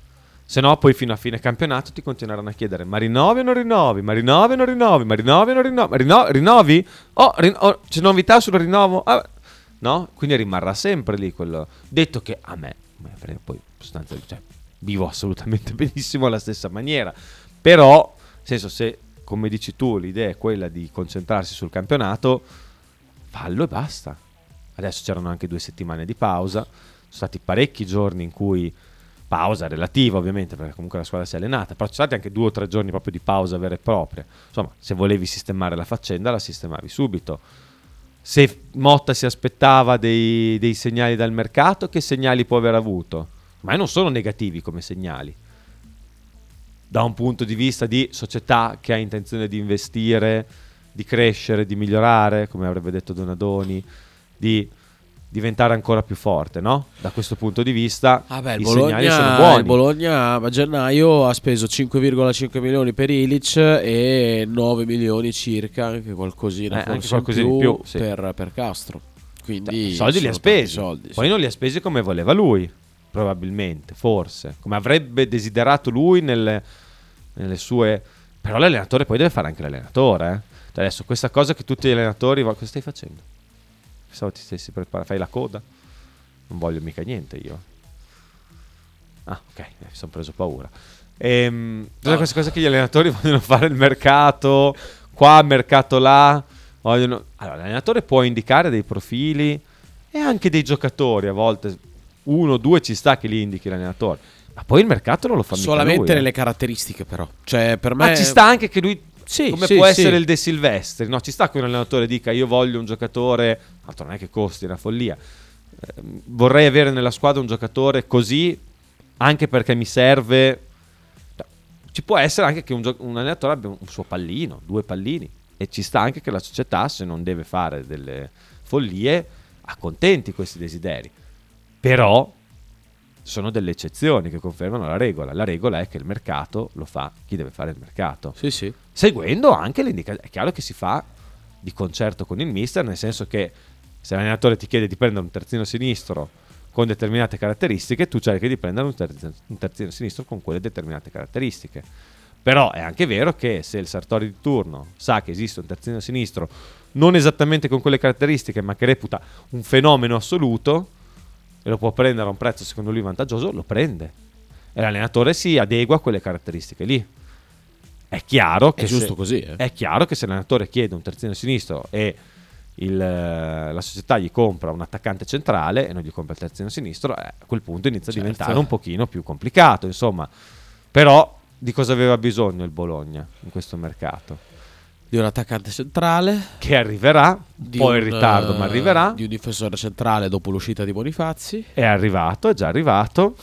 Se no, poi fino a fine campionato ti continueranno a chiedere: ma rinnovi o non rinnovi? Ma rinnovi o non rinnovi? Ma rinnovi o non rinnovi? Rino- rinnovi? Oh, rin- oh, c'è novità sul rinnovo? Ah, no? Quindi rimarrà sempre lì quello. Detto che a me, poi cioè, vivo assolutamente benissimo alla stessa maniera. Però, nel senso, se come dici tu l'idea è quella di concentrarsi sul campionato, fallo e basta. Adesso c'erano anche due settimane di pausa, sono stati parecchi giorni in cui pausa relativa ovviamente perché comunque la squadra si è allenata, però ci sono stati anche due o tre giorni proprio di pausa vera e propria. Insomma, se volevi sistemare la faccenda la sistemavi subito. Se Motta si aspettava dei, dei segnali dal mercato, che segnali può aver avuto? Ma non sono negativi come segnali. Da un punto di vista di società che ha intenzione di investire, di crescere, di migliorare, come avrebbe detto Donadoni, di diventare ancora più forte, no? Da questo punto di vista Vabbè, il i segnali sono Bologna, buoni. il Bologna a gennaio ha speso 5,5 milioni per Ilic e 9 milioni circa, anche qualcosina, Eh, anche qualcosina in in più, più, sì. per, per Castro. Quindi I soldi li ha spesi, soldi, sì. poi non li ha spesi come voleva lui, probabilmente, forse, come avrebbe desiderato lui nelle, nelle sue... Però l'allenatore poi deve fare anche l'allenatore. eh. Cioè adesso questa cosa che tutti gli allenatori... Cosa stai facendo? Pensavo ti stessi preparando, fai la coda? Non voglio mica niente io. Ah, ok, mi sono preso paura. Ehm, tutte queste cose che gli allenatori vogliono fare il mercato, qua, mercato là. Vogliono... Allora, l'allenatore può indicare dei profili e anche dei giocatori a volte. Uno o due ci sta che li indichi l'allenatore. Ma poi il mercato non lo fa mica Solamente lui, eh. nelle caratteristiche, però. Cioè, per me. Ma ci sta anche che lui. Sì, come sì, può sì. essere il De Silvestri? No, ci sta che un allenatore dica io voglio un giocatore. Altro non è che costi una follia. Eh, vorrei avere nella squadra un giocatore così, anche perché mi serve. Ci può essere anche che un, gio- un allenatore abbia un suo pallino, due pallini. E ci sta anche che la società, se non deve fare delle follie, accontenti questi desideri. Però sono delle eccezioni che confermano la regola. La regola è che il mercato lo fa chi deve fare il mercato. Sì, sì. Seguendo anche le indicazioni. È chiaro che si fa di concerto con il mister, nel senso che se l'allenatore ti chiede di prendere un terzino sinistro con determinate caratteristiche, tu cerchi di prendere un, terz- un terzino sinistro con quelle determinate caratteristiche. Però è anche vero che se il Sartori di turno sa che esiste un terzino sinistro non esattamente con quelle caratteristiche, ma che reputa un fenomeno assoluto e lo può prendere a un prezzo secondo lui vantaggioso, lo prende. E l'allenatore si adegua a quelle caratteristiche lì. È chiaro che È se- così, eh. è chiaro che se l'allenatore chiede un terzino sinistro e il, eh, la società gli compra un attaccante centrale e non gli compra il terzino sinistro, eh, a quel punto inizia Certo. a diventare un pochino più complicato. Insomma, però di cosa aveva bisogno il Bologna in questo mercato? Di un attaccante centrale. Che arriverà, un po' in ritardo, ma eh, arriverà. Di un difensore centrale dopo l'uscita di Bonifazzi. È arrivato, è già arrivato.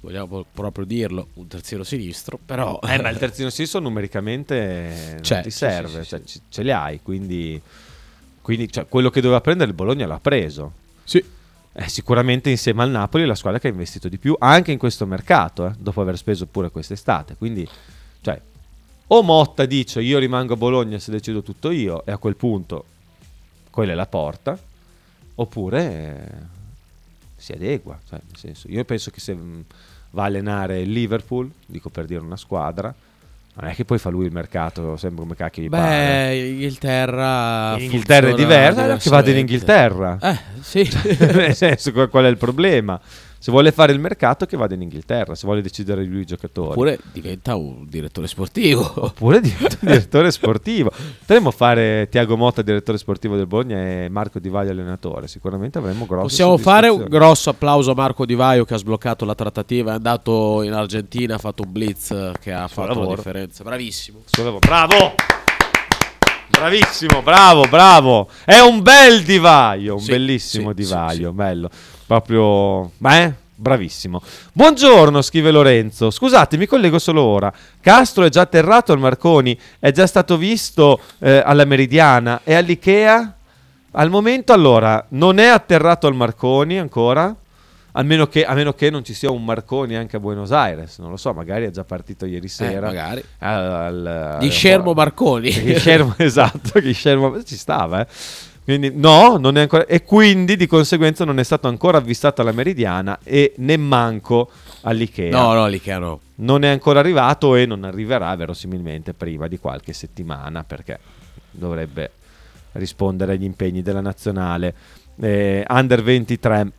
Vogliamo proprio dirlo, un terzino sinistro, però... Eh, ma il terzino sinistro numericamente C'è, ti serve, sì, sì, cioè, sì. ce li hai, quindi, quindi cioè, quello che doveva prendere il Bologna l'ha preso. Sì. È sicuramente insieme al Napoli la squadra che ha investito di più anche in questo mercato, eh, dopo aver speso pure quest'estate. Quindi, cioè, o Motta dice io rimango a Bologna se decido tutto io, e a quel punto quella è la porta, oppure eh, si adegua. Cioè, nel senso, io penso che se mh, va a allenare il Liverpool, dico per dire una squadra, non è che poi fa lui il mercato sempre come cacchio gli pare. Beh, Inghilterra... In Inghilterra è diversa, che vada in. Inghilterra. Eh, sì. Nel senso, qual è il problema? Se vuole fare il mercato, che vada in Inghilterra. Se vuole decidere lui i giocatori. Oppure diventa un direttore sportivo. Oppure diventa un direttore sportivo. Potremmo fare Tiago Motta direttore sportivo del Bologna e Marco Di Vaglio allenatore. Sicuramente avremmo grosse Possiamo fare un grosso applauso a Marco Di Vaio che ha sbloccato la trattativa, è andato in Argentina, ha fatto un blitz che ha fatto la lavoro. differenza. Bravissimo. Suo. Bravo! Bravissimo, bravo, bravo. È un bel divaio, un Sì, bellissimo sì, divaio, sì, bello. Proprio, beh, bravissimo. Buongiorno, scrive Lorenzo. Scusate, mi collego solo ora. Castro è già atterrato al Marconi, è già stato visto eh, alla Meridiana e all'Ikea? Al momento allora, non è atterrato al Marconi ancora? Almeno che, a meno che non ci sia un Marconi anche a Buenos Aires, non lo so, magari è già partito ieri sera. magari. Al, Di Scermo Marconi. Che Scermo, esatto, che Scermo ci stava, eh. Quindi no, non è ancora e quindi di conseguenza non è stato ancora avvistato alla Meridiana e nemmanco all'Ikea. No, no, l'Ikea no. Non è ancora arrivato e non arriverà verosimilmente prima di qualche settimana perché dovrebbe rispondere agli impegni della nazionale. Eh, under 23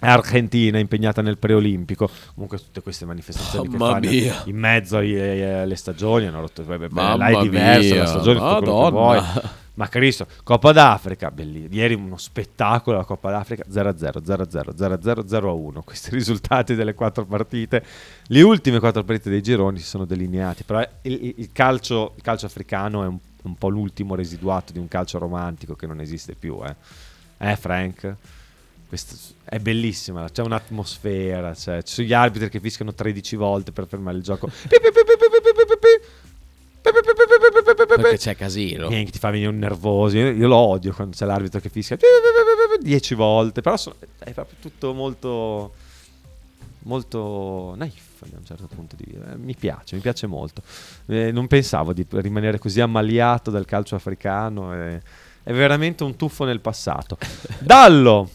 Argentina impegnata nel preolimpico. Comunque tutte queste manifestazioni che Mamma fanno mia. in mezzo alle stagioni hanno rotto. beh, là è diversa mia, la stagione, tutto quello che vuoi. Ma Cristo, Coppa d'Africa, bellissimo. Ieri uno spettacolo la Coppa d'Africa 0-0, 0-0, 0-0, 0-1. Questi risultati delle quattro partite. Le ultime quattro partite dei gironi si sono delineati, però il, il- il calcio, il calcio africano è un, un po' l'ultimo residuato di un calcio romantico che non esiste più, eh. Eh, Frank? Questo è bellissima, c'è un'atmosfera, cioè, ci sono gli arbitri che fischiano 13 volte per fermare il gioco. Perché c'è casino. Niente, ti fa venire un nervoso. Io, io lo odio quando c'è l'arbitro che fischia 10 volte. Però sono- è proprio tutto molto. Molto naif da un certo punto di vista. Eh, Mi piace, mi piace molto. Eh, non pensavo di rimanere così ammaliato dal calcio africano. eh. È veramente un tuffo nel passato. Dallo,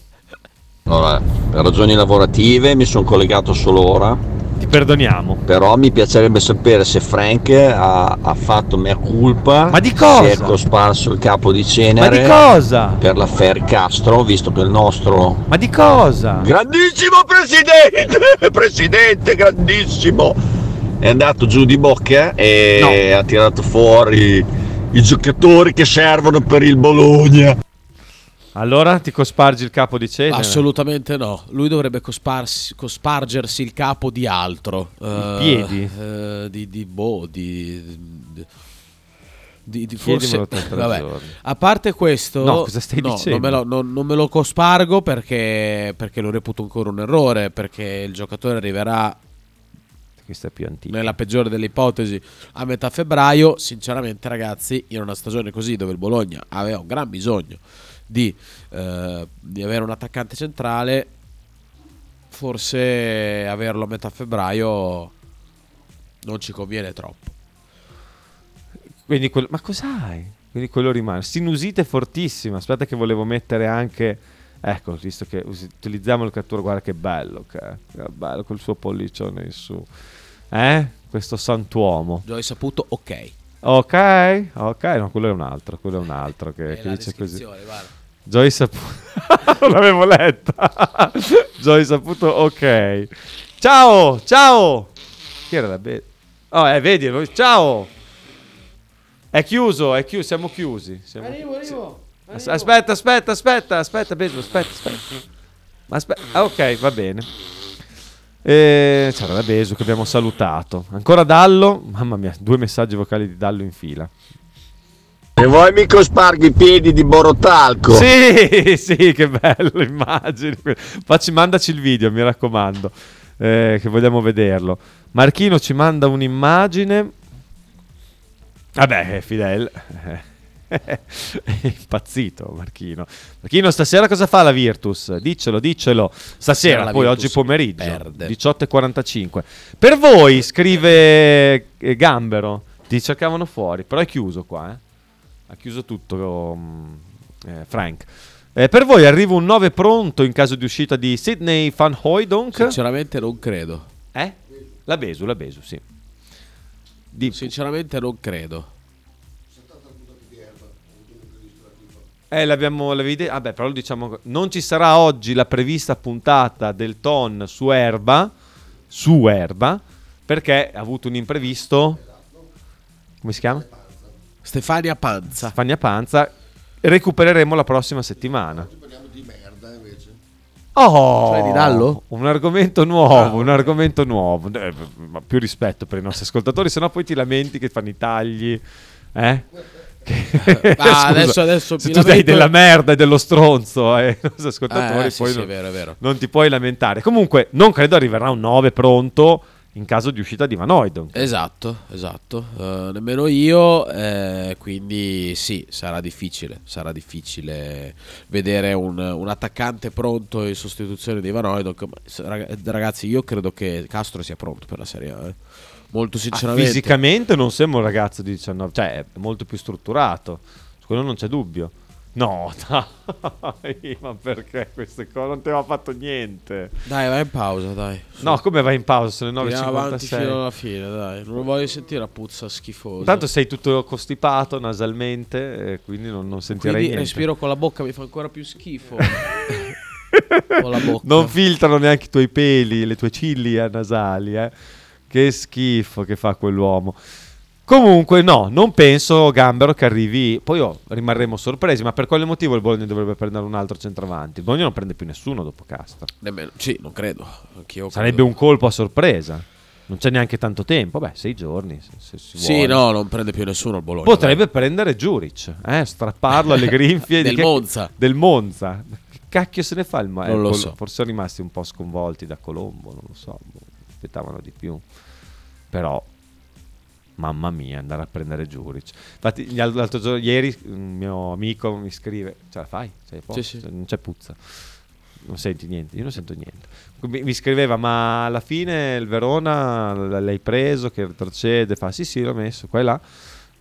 Allora, per ragioni lavorative mi sono collegato solo ora, ti perdoniamo. però mi piacerebbe sapere se Frank ha, ha fatto mea culpa, Ma di cosa? si è cosparso il capo di Ma cenere di cosa? per l'affair Castro, visto che il nostro Ma di cosa? grandissimo presidente, presidente grandissimo, è andato giù di bocca e ha tirato fuori i giocatori che servono per il Bologna. Allora ti cospargi il capo di cenere? Assolutamente no. Lui dovrebbe cosparsi- cospargersi il capo di altro. I piedi? di, di boh, di. di- di, di forse, vabbè. A parte questo, No, cosa stai no, dicendo? Non me, lo, non- non me lo cospargo perché, perché lo reputo ancora un errore. Perché il giocatore arriverà Questa è più antica. nella peggiore delle ipotesi a metà febbraio. Sinceramente, ragazzi, in una stagione così dove il Bologna aveva un gran bisogno di, eh, di avere un attaccante centrale, forse averlo a metà febbraio non ci conviene troppo. Quindi quello- ma cos'hai? Quindi quello rimane. Sinusite fortissima. Aspetta che volevo mettere anche... Ecco, visto che utilizziamo il cattura, guarda che bello che. Che bello col suo pollicione in su. Eh? Questo santuomo. Già hai saputo, ok. Ok, ok, no, quello è un altro, quello è un altro che, che dice così. Joy Saputo. non l'avevo letta. Joy Saputo, ok. Ciao, ciao. Chi era la be- Oh, eh, vedi, ciao. È chiuso, è chiuso, siamo chiusi. Siamo... Arrivo, arrivo. As- Aspetta, aspetta, aspetta, aspetta, Beso, aspetta, aspetta. Ma aspetta, ah, ok, va bene. E c'era la Besu che abbiamo salutato. Ancora Dallo, mamma mia, due messaggi vocali di Dallo in fila. E vuoi mi cosparghi i piedi di Borotalco? Sì, sì, che bello, immagini. Facci, mandaci il video, mi raccomando, eh, che vogliamo vederlo. Marchino ci manda un'immagine. Vabbè, Fidel. È impazzito Marchino. Marchino, stasera cosa fa la Virtus? Diccelo, diccelo. Stasera, poi Virtus oggi pomeriggio, perde. 18.45. Per voi, scrive eh, Gambero, ti cercavano fuori, però è chiuso qua, eh. Ha chiuso tutto mm, eh, Frank. Eh, per voi arriva un 9 pronto in caso di uscita di Sydney Van Hooydonk? Sinceramente non credo. Eh? La Besu, la Besu, sì. Di- Sinceramente non credo. Eh, l'abbiamo, l'avevi de- Vabbè, però lo diciamo. Non ci sarà oggi la prevista puntata del Ton su Erba. Su Erba. Perché ha avuto un imprevisto. Come si chiama? Stefania Panza. Fagna Panza. Recupereremo la prossima settimana. Oh, Cioè di Dallo? Un argomento nuovo, un argomento nuovo. Eh, ma più rispetto per i nostri ascoltatori, sennò poi ti lamenti che fanno i tagli. Eh? Ah, adesso- adesso se tu lamento- della merda e dello stronzo nostri ascoltatori, Eh, sì, sì, non, è vero, è vero. non ti puoi lamentare. Comunque, non credo arriverà un 9 pronto in caso di uscita di Van Hooydonk. Esatto, esatto. Eh, nemmeno io, eh, quindi sì, sarà difficile. Sarà difficile vedere un, un attaccante pronto in sostituzione di Van Hooydonk, ma s- rag- Ragazzi, io credo che Castro sia pronto per la Serie A. eh. Molto Ah, sinceramente. fisicamente non sembra un ragazzo di 19, cioè è molto più strutturato. Su quello non c'è dubbio. No, dai, ma perché queste cose? Non ti aveva fatto niente. Dai, vai in pausa, dai. Su. No, come vai in pausa? Sono le Andiamo avanti fino 9.56. alla fine, dai. Non lo voglio sentire la puzza schifosa. Tanto sei tutto costipato nasalmente, e quindi non, non sentirei Quindi niente. respiro con la bocca, mi fa ancora più schifo. con la bocca. Non filtrano neanche i tuoi peli, le tue ciglia nasali, eh. Che schifo che fa quell'uomo. Comunque, no, non penso Gambero che arrivi. Poi oh, rimarremo sorpresi. Ma per quale motivo il Bologna dovrebbe prendere un altro centravanti? Il Bologna non prende più nessuno dopo Castro. Nemmeno- sì, non credo. Anch'io Sarebbe credo. un colpo a sorpresa. Non c'è neanche tanto tempo. Beh, sei giorni. Se, se Sì, no, non prende più nessuno il Bologna. Potrebbe prendere Giuric, eh, strapparlo alle grinfie Del che- Monza. Del Monza. Che cacchio se ne fa il ma- Non lo Col- so. Forse sono rimasti un po' sconvolti da Colombo, non lo so. Aspettavano di più. Però, mamma mia, andare a prendere Giuric. Infatti, l'altro giorno, ieri, un mio amico mi scrive: Ce la fai? Sei posto? Sì, sì. Non c'è puzza. Non senti niente, io non sento niente. Mi, mi scriveva, ma alla fine il Verona l'hai preso, che retrocede, fa sì sì l'ho messo, qua e là.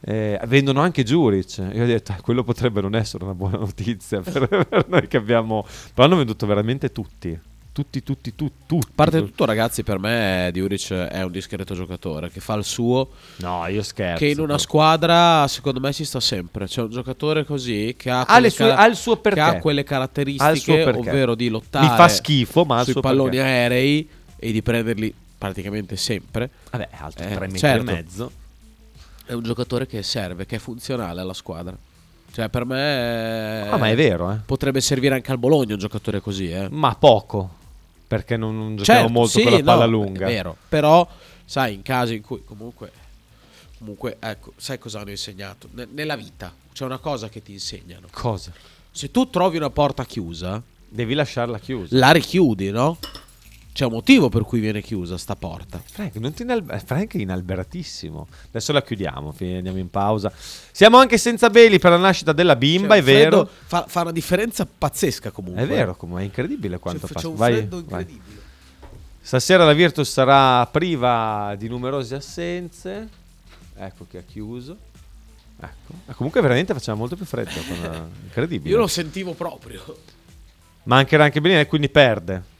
Eh, vendono anche Juric. Io ho detto, "Eh, quello potrebbe non essere una buona notizia per, per noi che abbiamo... Però hanno venduto veramente tutti. Tutti, tutti, tu- tutti. A parte tutto, ragazzi, per me Diuric è un discreto giocatore che fa il suo. No, io scherzo. Che in una squadra, secondo me, ci sta sempre. C'è un giocatore così che ha, Ha, sue- cara- ha il suo perché. che ha quelle Ha caratteristiche, perché. ovvero di lottare Mi fa schifo, ma ha sui palloni perché. aerei e di prenderli praticamente sempre. Vabbè, alto Eh, 3 metri certo. e mezzo. È un giocatore che serve, che è funzionale alla squadra. Cioè, per me. Ah, ma è vero, eh. Potrebbe servire anche al Bologna un giocatore così, eh. Ma poco. Perché non, non giochiamo Certo, molto sì, con la palla no, lunga. È vero. Però, sai, in casi in cui comunque. Comunque, ecco, sai cosa hanno insegnato? Ne- nella vita c'è una cosa che ti insegnano. Cosa? Se tu trovi una porta chiusa, Devi lasciarla chiusa. la richiudi, no? C'è un motivo per cui viene chiusa sta porta. Frank, non ti inalber- Frank è inalberatissimo. Adesso la chiudiamo, andiamo in pausa. Siamo anche senza Beli per la nascita della bimba, Cioè, è vero. Fa, fa una differenza pazzesca comunque. È vero, come è incredibile Cioè, quanto c'è passa. un Vai, freddo vai. incredibile. Stasera la Virtus sarà priva di numerose assenze. Ecco che ha chiuso. Ecco. Comunque veramente faceva molto più freddo. Incredibile. Io lo sentivo proprio. Mancherà anche Belini e quindi perde.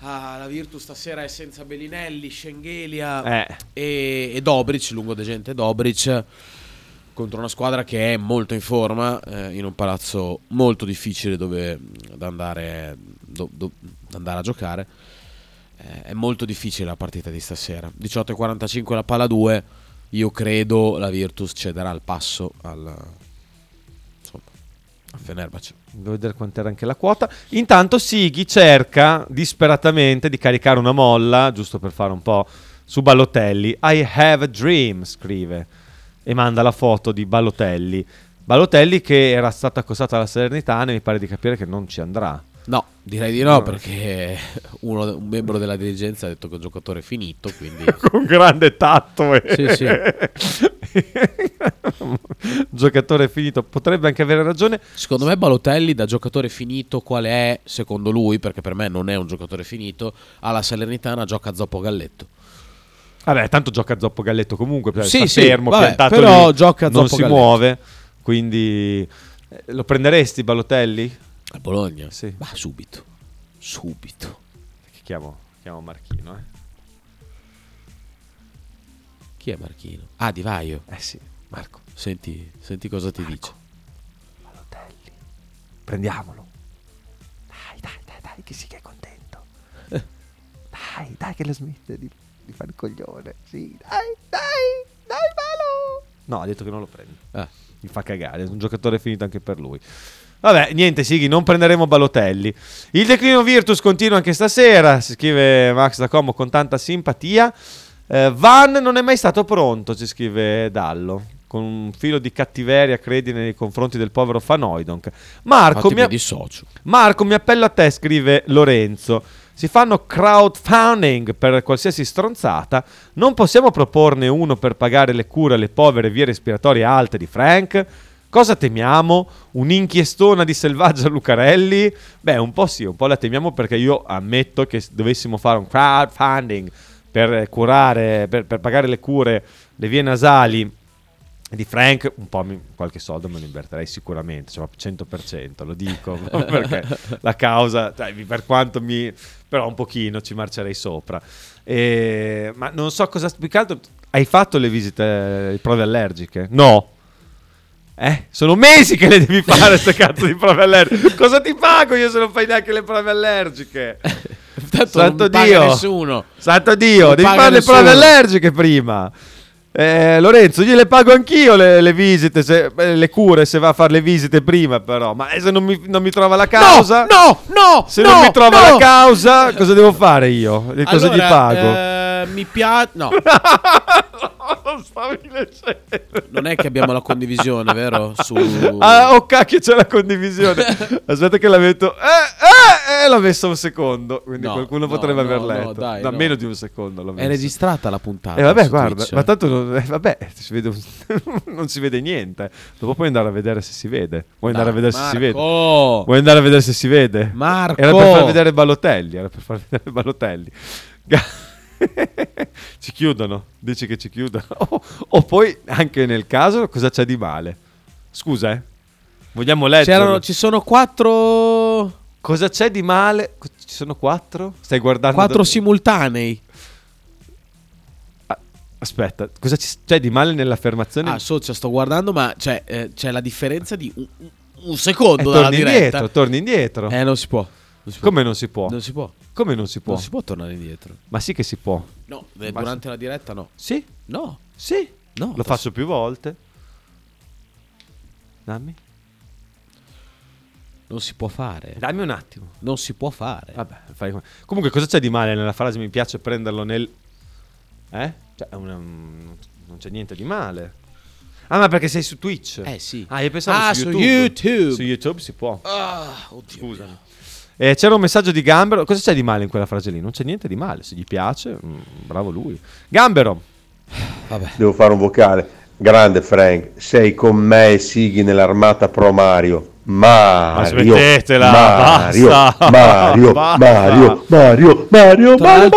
Ah, la Virtus stasera è senza Bellinelli, Schengelia Eh. e, e Dobric, lungo gente Dobric, contro una squadra che è molto in forma, eh, in un palazzo molto difficile dove da andare, do- do- da andare a giocare. Eh, è molto difficile la partita di stasera. 18.45 la palla 2. Io credo la Virtus cederà il passo al, Fenerbahce. Devo vedere quant'era anche la quota. Intanto Sighi cerca disperatamente di caricare una molla, giusto per fare un po' su Balotelli. I have a dream, scrive. E manda la foto di Balotelli. Balotelli che era stato accostato alla Salernitana e mi pare di capire che non ci andrà. No, direi di no, perché uno- un membro della dirigenza ha detto che il giocatore è finito, quindi... Con grande tatto. eh. Sì, sì. Giocatore finito. Potrebbe anche avere ragione. Secondo me Balotelli da giocatore finito quale è, secondo lui, perché per me non è un giocatore finito, alla Salernitana gioca zoppo galletto. Vabbè, tanto gioca a Zoppo Galletto comunque, cioè, Sì, sta sì, fermo, vabbè, però lì, gioca a non Zoppo si Galletto. muove, quindi eh, lo prenderesti Balotelli? A Bologna? Sì. Ma subito, subito. Che chiamo, chiamo Marchino, eh? Chi è Marchino? Ah, Di Vaio. Eh sì, Marco, Senti, senti cosa ti dice. Balotelli, prendiamolo. Dai, dai, dai, dai, che sì che è contento. dai, dai che la smette di, di fare il coglione. Sì, dai, dai, dai, Balo. No, ha detto che non lo prende. Ah. Mi fa cagare, è un giocatore finito anche per lui. Vabbè, niente, Sighi, non prenderemo Balotelli. Il declino Virtus continua anche stasera, si scrive Max da Como con tanta simpatia. Eh, Van non è mai stato pronto, ci scrive Dallo, con un filo di cattiveria, credi, nei confronti del povero Fanoidonk. Marco, mi, a-. Marco, mi appello a te, scrive Lorenzo. Si fanno crowdfunding per qualsiasi stronzata. Non possiamo proporne uno per pagare le cure alle povere vie respiratorie alte di Frank? Cosa temiamo? Un'inchiestona di Selvaggia Lucarelli? Beh, un po' sì, un po' la temiamo perché io ammetto che se dovessimo fare un crowdfunding per curare, per, per pagare le cure, le vie nasali di Frank, un po' mi- qualche soldo me lo invertirei sicuramente, cioè ma 100%, lo dico, perché la causa, per quanto mi... però un pochino ci marcerei sopra. E- ma non so cosa... Più che altro, hai fatto le visite, le prove allergiche? No. Eh, sono mesi che le devi fare queste cazzo di prove allergiche. Cosa ti pago io se non fai neanche le prove allergiche? Tanto Santo Dio. nessuno. Santo Dio, Non devi fare le nessuno. prove allergiche prima. Eh, Lorenzo, gliele pago anch'io le, le visite, se- eh, le cure se va a fare le visite prima però. Ma eh, se non mi, non mi trova la causa... No, no, Se no, non mi trova no. la causa, cosa devo fare io? Cosa gli Allora, pago? eh, mi piace... No, non stavi leggendo. non è che abbiamo la condivisione, vero? Su... Ah, oh cacchio, c'è la condivisione. Aspetta che la metto. Eh, eh, eh, l'ho messa un secondo. Quindi No, qualcuno no, potrebbe no, aver no, letto. dai, no. meno di un secondo l'ho È messa. registrata la puntata. Eh vabbè, guarda, Twitch. ma tanto non, eh, vabbè, si vede non si vede niente. Dopo puoi andare a vedere se si vede. Vuoi andare a Dai, vedere se si vede? Marco! Vuoi andare a vedere se si vede? Marco! Era per far vedere Balotelli, era per far vedere Balotelli. Ci chiudono, dici che ci chiudono. O, o poi anche nel caso cosa c'è di male? Scusa, eh. Vogliamo leggere? C'erano, ci sono quattro... Cosa c'è di male? Ci sono quattro? Stai guardando Quattro da- simultanei. Ah, Aspetta, cosa c'è di male nell'affermazione? Ah, socia, sto guardando, ma c'è, eh, c'è la differenza di un, un- un secondo Eh, dalla torni diretta. indietro, torni indietro. Eh, non si può. Non si può. Come non si può? Non si può. Come non si può? Non si può tornare indietro. Ma sì che si può. No, eh, Ma- durante la diretta no. Sì, No, sì. no. Lo faccio più volte. Dammi. Non si può fare. Dammi un attimo. Non si può fare. Vabbè, fai come- Comunque, cosa c'è di male nella frase? Mi piace prenderlo nel. Eh? Cioè, è una- non c'è niente di male. Ah, ma perché sei su Twitch? Eh sì. Ah, io pensavo Ah, su su YouTube. YouTube. Su YouTube si può. Ah, oddio. Scusami. Eh, c'era un messaggio di Gambero. Cosa c'è di male in quella frase lì? Non c'è niente di male. Se gli piace, mm, bravo lui. Gambero. Vabbè. Devo fare un vocale. Grande Frank, sei con me e Sighi nell'armata Pro Mario. Mario, smettetela, Mario, basta, Mario, basta. Mario, Mario, Mario, Mario, Mario, io ti Mario.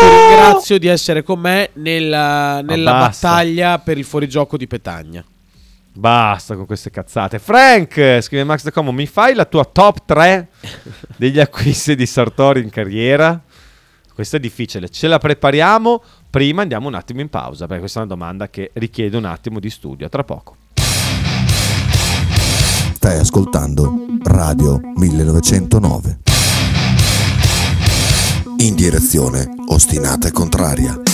ringrazio di essere con me nella, nella basta. battaglia per il fuorigioco di Petagna. Basta con queste cazzate. Frank, scrive Max De Como, mi fai la tua top 3 degli acquisti di Sartori in carriera? Questa è difficile, ce la prepariamo. Prima andiamo un attimo in pausa, perché questa è una domanda che richiede un attimo di studio. Tra poco. Stai ascoltando Radio 1909. In direzione ostinata e contraria.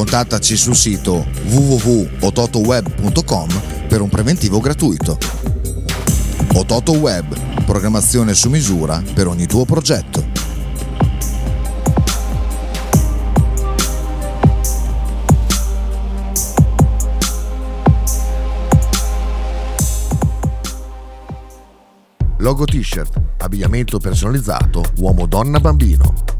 Contattaci sul sito www.ototoweb.com per un preventivo gratuito. Ototo Web, programmazione su misura per ogni tuo progetto. Logo t-shirt, abbigliamento personalizzato, uomo, donna, bambino.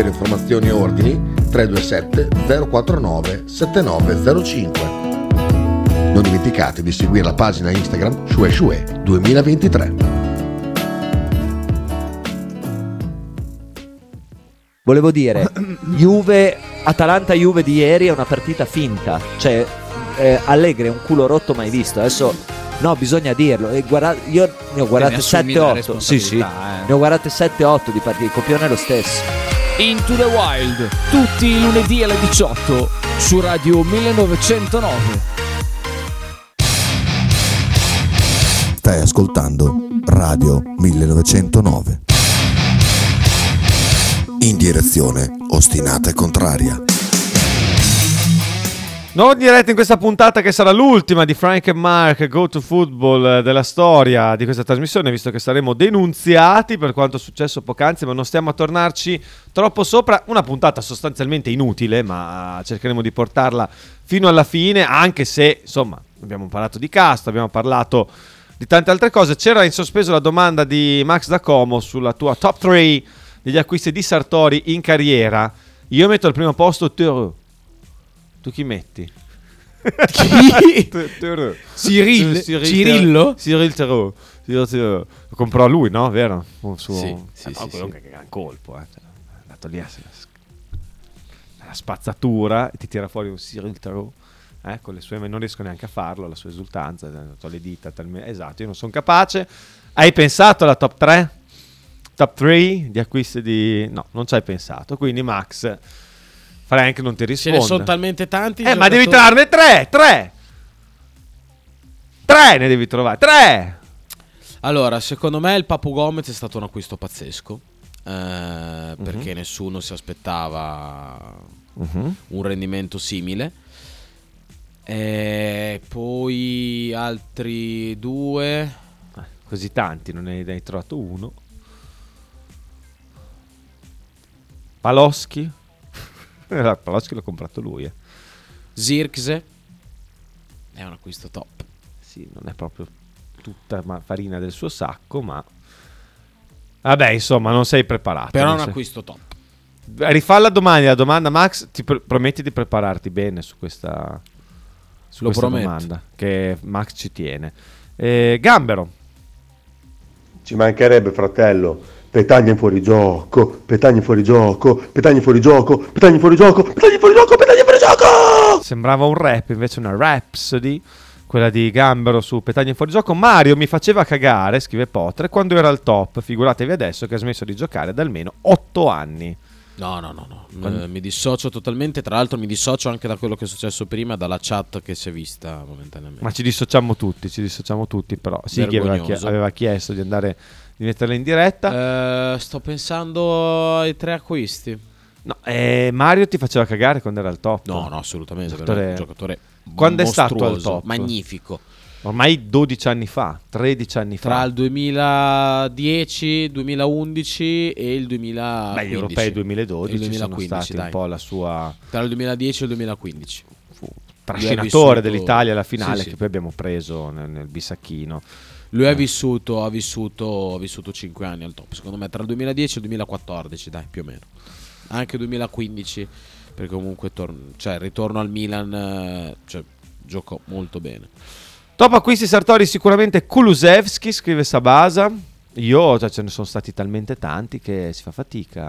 Per informazioni e ordini 327 049 7905. Non dimenticate di seguire la pagina Instagram Shue Shue 2023. volevo dire, Juve, Atalanta-Juve di ieri è una partita finta. Cioè, eh, Allegri è un culo rotto mai visto. Adesso, no, bisogna dirlo. E guarda- io ne ho guardate Te ne assumi la 7-8. Sì, sì. eh. Ne ho guardate 7-8 di partite. Il copione è lo stesso. Into the Wild, tutti i lunedì alle 18 su Radio 1909. Stai ascoltando Radio 1909. In direzione ostinata e contraria. Non diretta in questa puntata che sarà l'ultima di Frank e Mark Go to Football eh, della storia di questa trasmissione, visto che saremo denunziati per quanto è successo poc'anzi, ma non stiamo a tornarci troppo sopra. Una puntata sostanzialmente inutile, ma cercheremo di portarla fino alla fine, anche se, insomma, abbiamo parlato di cast, abbiamo parlato di tante altre cose. C'era in sospeso la domanda di Max da Como sulla tua top 3 degli acquisti di Sartori in carriera. Io metto al primo posto Theroux. Tu chi metti? Chi? Cyril? Cirillo? Cyril Theroux. Lo comprò lui, no? Vero? Un suo... Sì, eh, sì, no, sì, quello sì. che gran colpo. Eh. È andato lì a la spazzatura e ti tira fuori un Cyril Theroux. Eh, con le sue, non riesco neanche a farlo, la sua esultanza, eh, le dita talmente, esatto, io non sono capace. Hai pensato alla top 3? Top 3 di acquisti di... No, non ci hai pensato, quindi Max, Frank non ti Ce risponde. ne sono talmente tanti. Eh, ma devi trarne tre, tre. Tre ne devi trovare, tre. Allora, secondo me il Papu Gomez è stato un acquisto pazzesco. eh, Mhm. Perché nessuno si aspettava un rendimento simile. E poi altri due. Eh, Così tanti, non ne hai trovato uno. Paloschi. Eh, Paloschi l'ha comprato lui. Eh. Zirkse. È un acquisto top. Sì, non è proprio tutta farina del suo sacco, ma... Vabbè, insomma, non sei preparato. Però è un sei- acquisto top. Rifalla domani la domanda, Max. Ti pr- prometti di prepararti bene su questa, su Lo questa prometto. domanda. Che Max ci tiene. Eh, Gambero. Ci mancherebbe, fratello. Petagna in fuorigioco, petagna in fuorigioco, petagna in fuorigioco, petagna in fuorigioco, petagna in fuorigioco, petagna in fuorigioco! Sembrava un rap, invece una Rhapsody. Quella di Gambero su Petagna in fuorigioco. Mario mi faceva cagare, scrive Potre, quando era al top. Figuratevi adesso che ha smesso di giocare da almeno 8 anni. No, no, no, no. Quando- Eh, mi dissocio totalmente. Tra l'altro, mi dissocio anche da quello che è successo prima, dalla chat che si è vista momentaneamente. Ma ci dissociamo tutti, ci dissociamo tutti, però Sighi aveva, chiesto di andare di metterla in diretta. Eh, sto pensando ai tre acquisti. No, eh, Mario ti faceva cagare quando era al top. No, no, assolutamente. Giocatore- un giocatore Quando è stato al mostruoso, top? Magnifico. Ormai 12 anni fa, 13 anni Tra fa. il 2010, 2011 e il 2015. Beh, gli europei 2012 Il sono 2015, stati dai. un po' la sua Tra il 2010 e il 2015. trascinatore vissuto- dell'Italia alla finale Sì, sì. che poi abbiamo preso nel, nel bisacchino. Lui ha vissuto, ha vissuto, ha vissuto 5 anni al top. Secondo me tra il 2010 e il 2014, dai, più o meno. Anche 2015, perché comunque tor- cioè, il ritorno al Milan, eh, cioè, giocò molto bene. Top acquisti Sartori sicuramente Kulusevski, scrive Sabasa. Io, cioè, ce ne sono stati talmente tanti che si fa fatica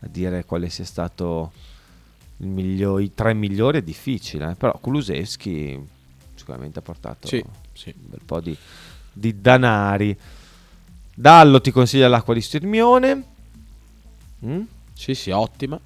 a dire quale sia stato il miglio- i tre migliori, è difficile. eh. Però Kulusevski sicuramente ha portato Sì, sì. un bel po' di, di danari. Dallo ti consiglia l'acqua di Stirmione. Mm? Sì, sì, ottima.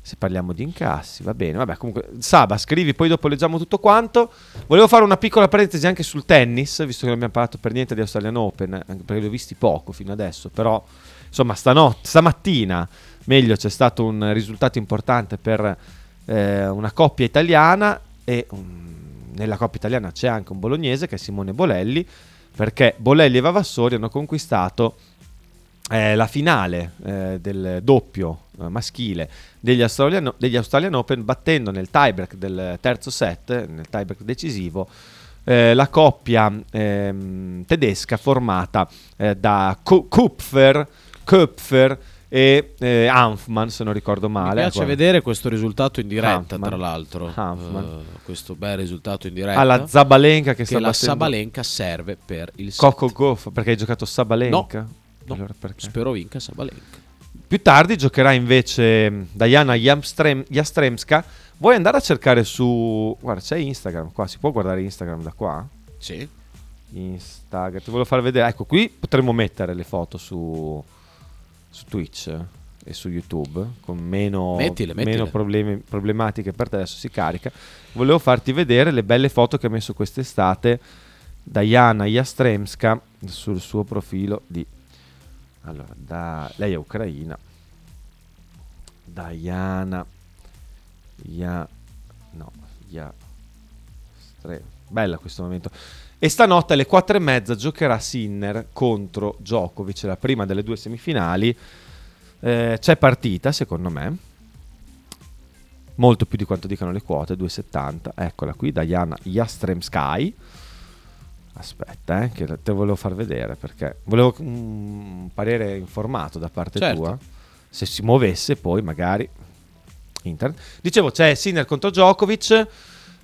Se parliamo di incassi, va bene. Vabbè, comunque, Saba, scrivi, poi dopo leggiamo tutto quanto. Volevo fare una piccola parentesi anche sul tennis, visto che non abbiamo parlato per niente di Australian Open, eh, anche perché li ho visti poco fino adesso. Però, insomma, stanotte, stamattina, meglio, c'è stato un risultato importante per eh, una coppia italiana e um, nella coppia italiana c'è anche un bolognese che è Simone Bolelli, perché Bolelli e Vavassori hanno conquistato eh, la finale eh, del doppio eh, maschile degli Australian, degli Australian Open battendo nel tiebreak del terzo set, nel tiebreak decisivo, eh, la coppia ehm, tedesca formata eh, da Ku- Kupfer, Köpfer e eh, Hanfman, se non ricordo male. Mi piace Guarda. vedere questo risultato in diretta, Hanfman. tra l'altro. Eh, questo bel risultato in diretta. Alla Zabalenka che, sta la battendo Sabalenka serve per il set. Coco Goff, perché hai giocato Sabalenka? No, Allora perché? Spero vinca Sabalenka. Più tardi giocherà invece mm, Diana Jamstrem- Jastremska. Vuoi andare a cercare su... Guarda, c'è Instagram qua, si può guardare Instagram da qua? Sì. Instagram, ti volevo far vedere. Ecco, qui potremmo mettere le foto su, su Twitch e su YouTube con meno, Mettile, mettile. meno problemi- problematiche per te. Adesso si carica. Volevo farti vedere le belle foto che ha messo quest'estate Diana Jastremska sul suo profilo di... Allora, da... lei è ucraina. Diana... Ya... No, Ya... Stre- Bella questo momento. E stanotte alle 4 e mezza giocherà Sinner contro Djokovic, la prima delle due semifinali. Eh, c'è partita, secondo me. Molto più di quanto dicano le quote, 2,70. Eccola qui, Diana Jastremsky. Aspetta, eh, che te volevo far vedere perché volevo mm, un parere informato da parte Certo. tua. Se si muovesse poi magari internet. Dicevo, c'è Sinner contro Djokovic.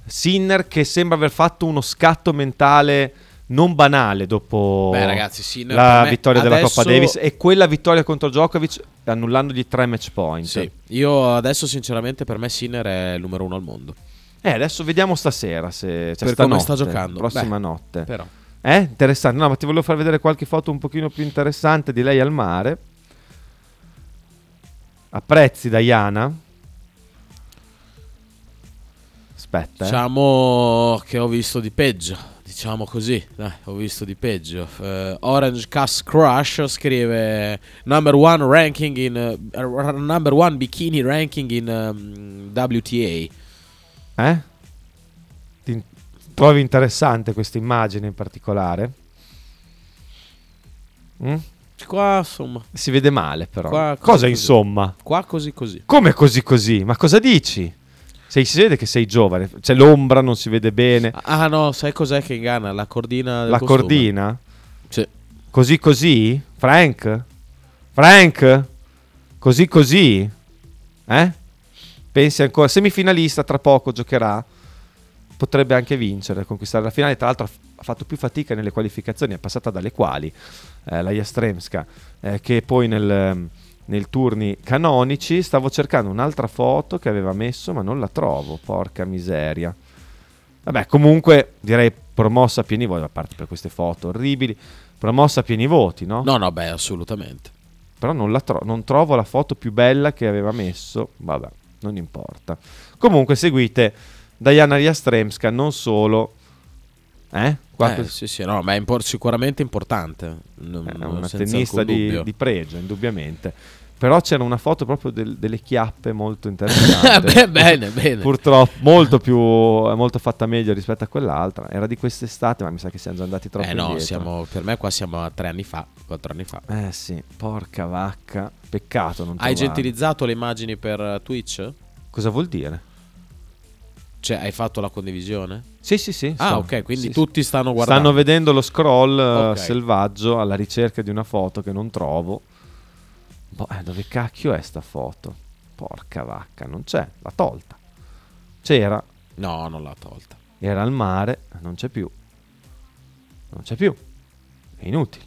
Sinner che sembra aver fatto uno scatto mentale non banale dopo Beh, ragazzi, Sinner la vittoria della adesso- Coppa Davis e quella vittoria contro Djokovic annullandogli tre match point. Sì. Io adesso, sinceramente, per me Sinner è il numero uno al mondo. Eh, adesso vediamo stasera se cioè Per come sta giocando. Prossima Beh, notte. però. Eh, interessante. No, ma ti volevo far vedere qualche foto un pochino più interessante di lei al mare. Apprezzi Diana? Aspetta. eh. Diciamo che ho visto di peggio. Diciamo così, dai, ho visto di peggio. Eh, Orange Cast Crush scrive number one ranking in eh, number one bikini ranking in um, WTA. Eh? Ti trovi interessante questa immagine in particolare? Mm? Qua insomma, Si vede male però. Qua- Cosa così, insomma? qua così così. Come così così? Ma cosa dici? Sei, si vede che sei giovane. C'è l'ombra, non si vede bene. Ah no, sai cos'è che inganna? La cordina La costume. cordina? Sì. Così così? Frank? Frank? Così così? Eh? Pensi ancora? Semifinalista tra poco giocherà. Potrebbe anche vincere, conquistare la finale. Tra l'altro ha fatto più fatica nelle qualificazioni, è passata dalle quali eh, la Jastremska, eh, che poi nel, nel turni canonici. Stavo cercando un'altra foto che aveva messo, ma non la trovo. Porca miseria. Vabbè, comunque direi promossa a pieni voti, a parte per queste foto orribili, promossa a pieni voti, no? No, no, beh, assolutamente. Però non, la tro- non trovo la foto più bella che aveva messo. Vabbè, non importa. Comunque seguite Diana Jastremska, non solo. Eh? Qua Eh, sì, sì, no, ma è impor- sicuramente importante. Non- è una tennista di, di pregio, indubbiamente. Però c'era una foto proprio del- delle chiappe molto interessante. Beh, bene, bene. Purtroppo molto più molto fatta meglio rispetto a quell'altra. Era di quest'estate, ma mi sa che siamo già andati troppo Eh no, indietro. siamo, per me qua siamo a tre anni fa, quattro anni fa. Eh sì, porca vacca. Peccato non Hai trovarlo. gentilizzato le immagini per eh, Twitch? Cosa vuol dire? Cioè, hai fatto la condivisione? Sì, sì, sì. Ah, sto- ok, quindi sì, tutti stanno guardando. Stanno vedendo lo scroll eh, Ok. selvaggio alla ricerca di una foto che non trovo. Boh, eh, dove cacchio è sta foto? Porca vacca, non c'è, l'ha tolta. C'era, No, non l'ha tolta. era al mare, non c'è più. Non c'è più. È inutile.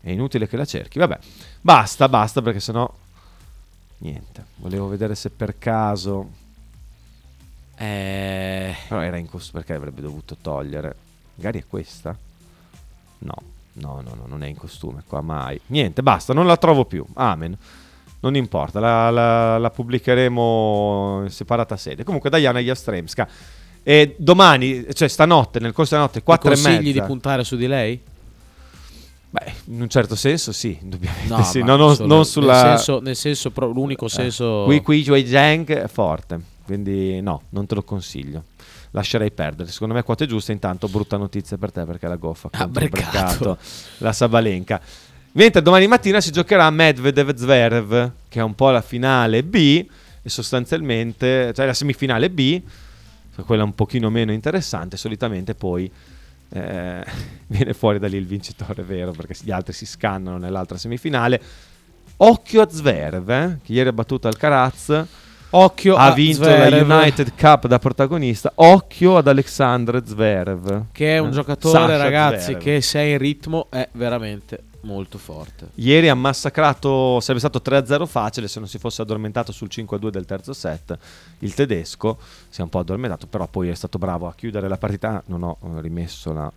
È inutile che la cerchi. Vabbè, basta, basta perché sennò niente. Volevo vedere se per caso Eh, Però era in costume perché avrebbe dovuto togliere. Magari è questa? No, no, no, no, non è in costume qua mai. Niente, basta, non la trovo più. Amen. Non importa, la, la- la pubblicheremo in separata sede. Comunque, Diana Jastremska. E domani, cioè stanotte, nel corso della notte, ti 4 e consigli mezza. di puntare su di lei? Beh, in un certo senso sì, indubbiamente No, sì. No, non, non sulla... Nel senso, nel senso l'unico senso... Qui Qui Jui Zhang è forte, quindi no, non te lo consiglio. Lascerei perdere. Secondo me quote giuste. Intanto, brutta notizia per te perché la goffa Ha breccato. La Sabalenka. Mentre domani mattina si giocherà Medvedev Zverev, che è un po' la finale B, e sostanzialmente, cioè la semifinale B, quella un pochino meno interessante. Solitamente poi eh, viene fuori da lì il vincitore vero, perché gli altri si scannano nell'altra semifinale. Occhio a Zverev, eh, che ieri ha battuto Alcaraz. Occhio ha a vinto Zverev. la United Cup da protagonista. Occhio ad Alexander Zverev. Che è un Eh, giocatore, Sasha ragazzi, Zverev. che se è in ritmo è veramente Molto forte. Ieri ha massacrato, sarebbe stato 3-0 facile se non si fosse addormentato sul 5-2 del terzo set. Il tedesco si è un po' addormentato, però poi è stato bravo a chiudere la partita. Non ho eh, rimesso la...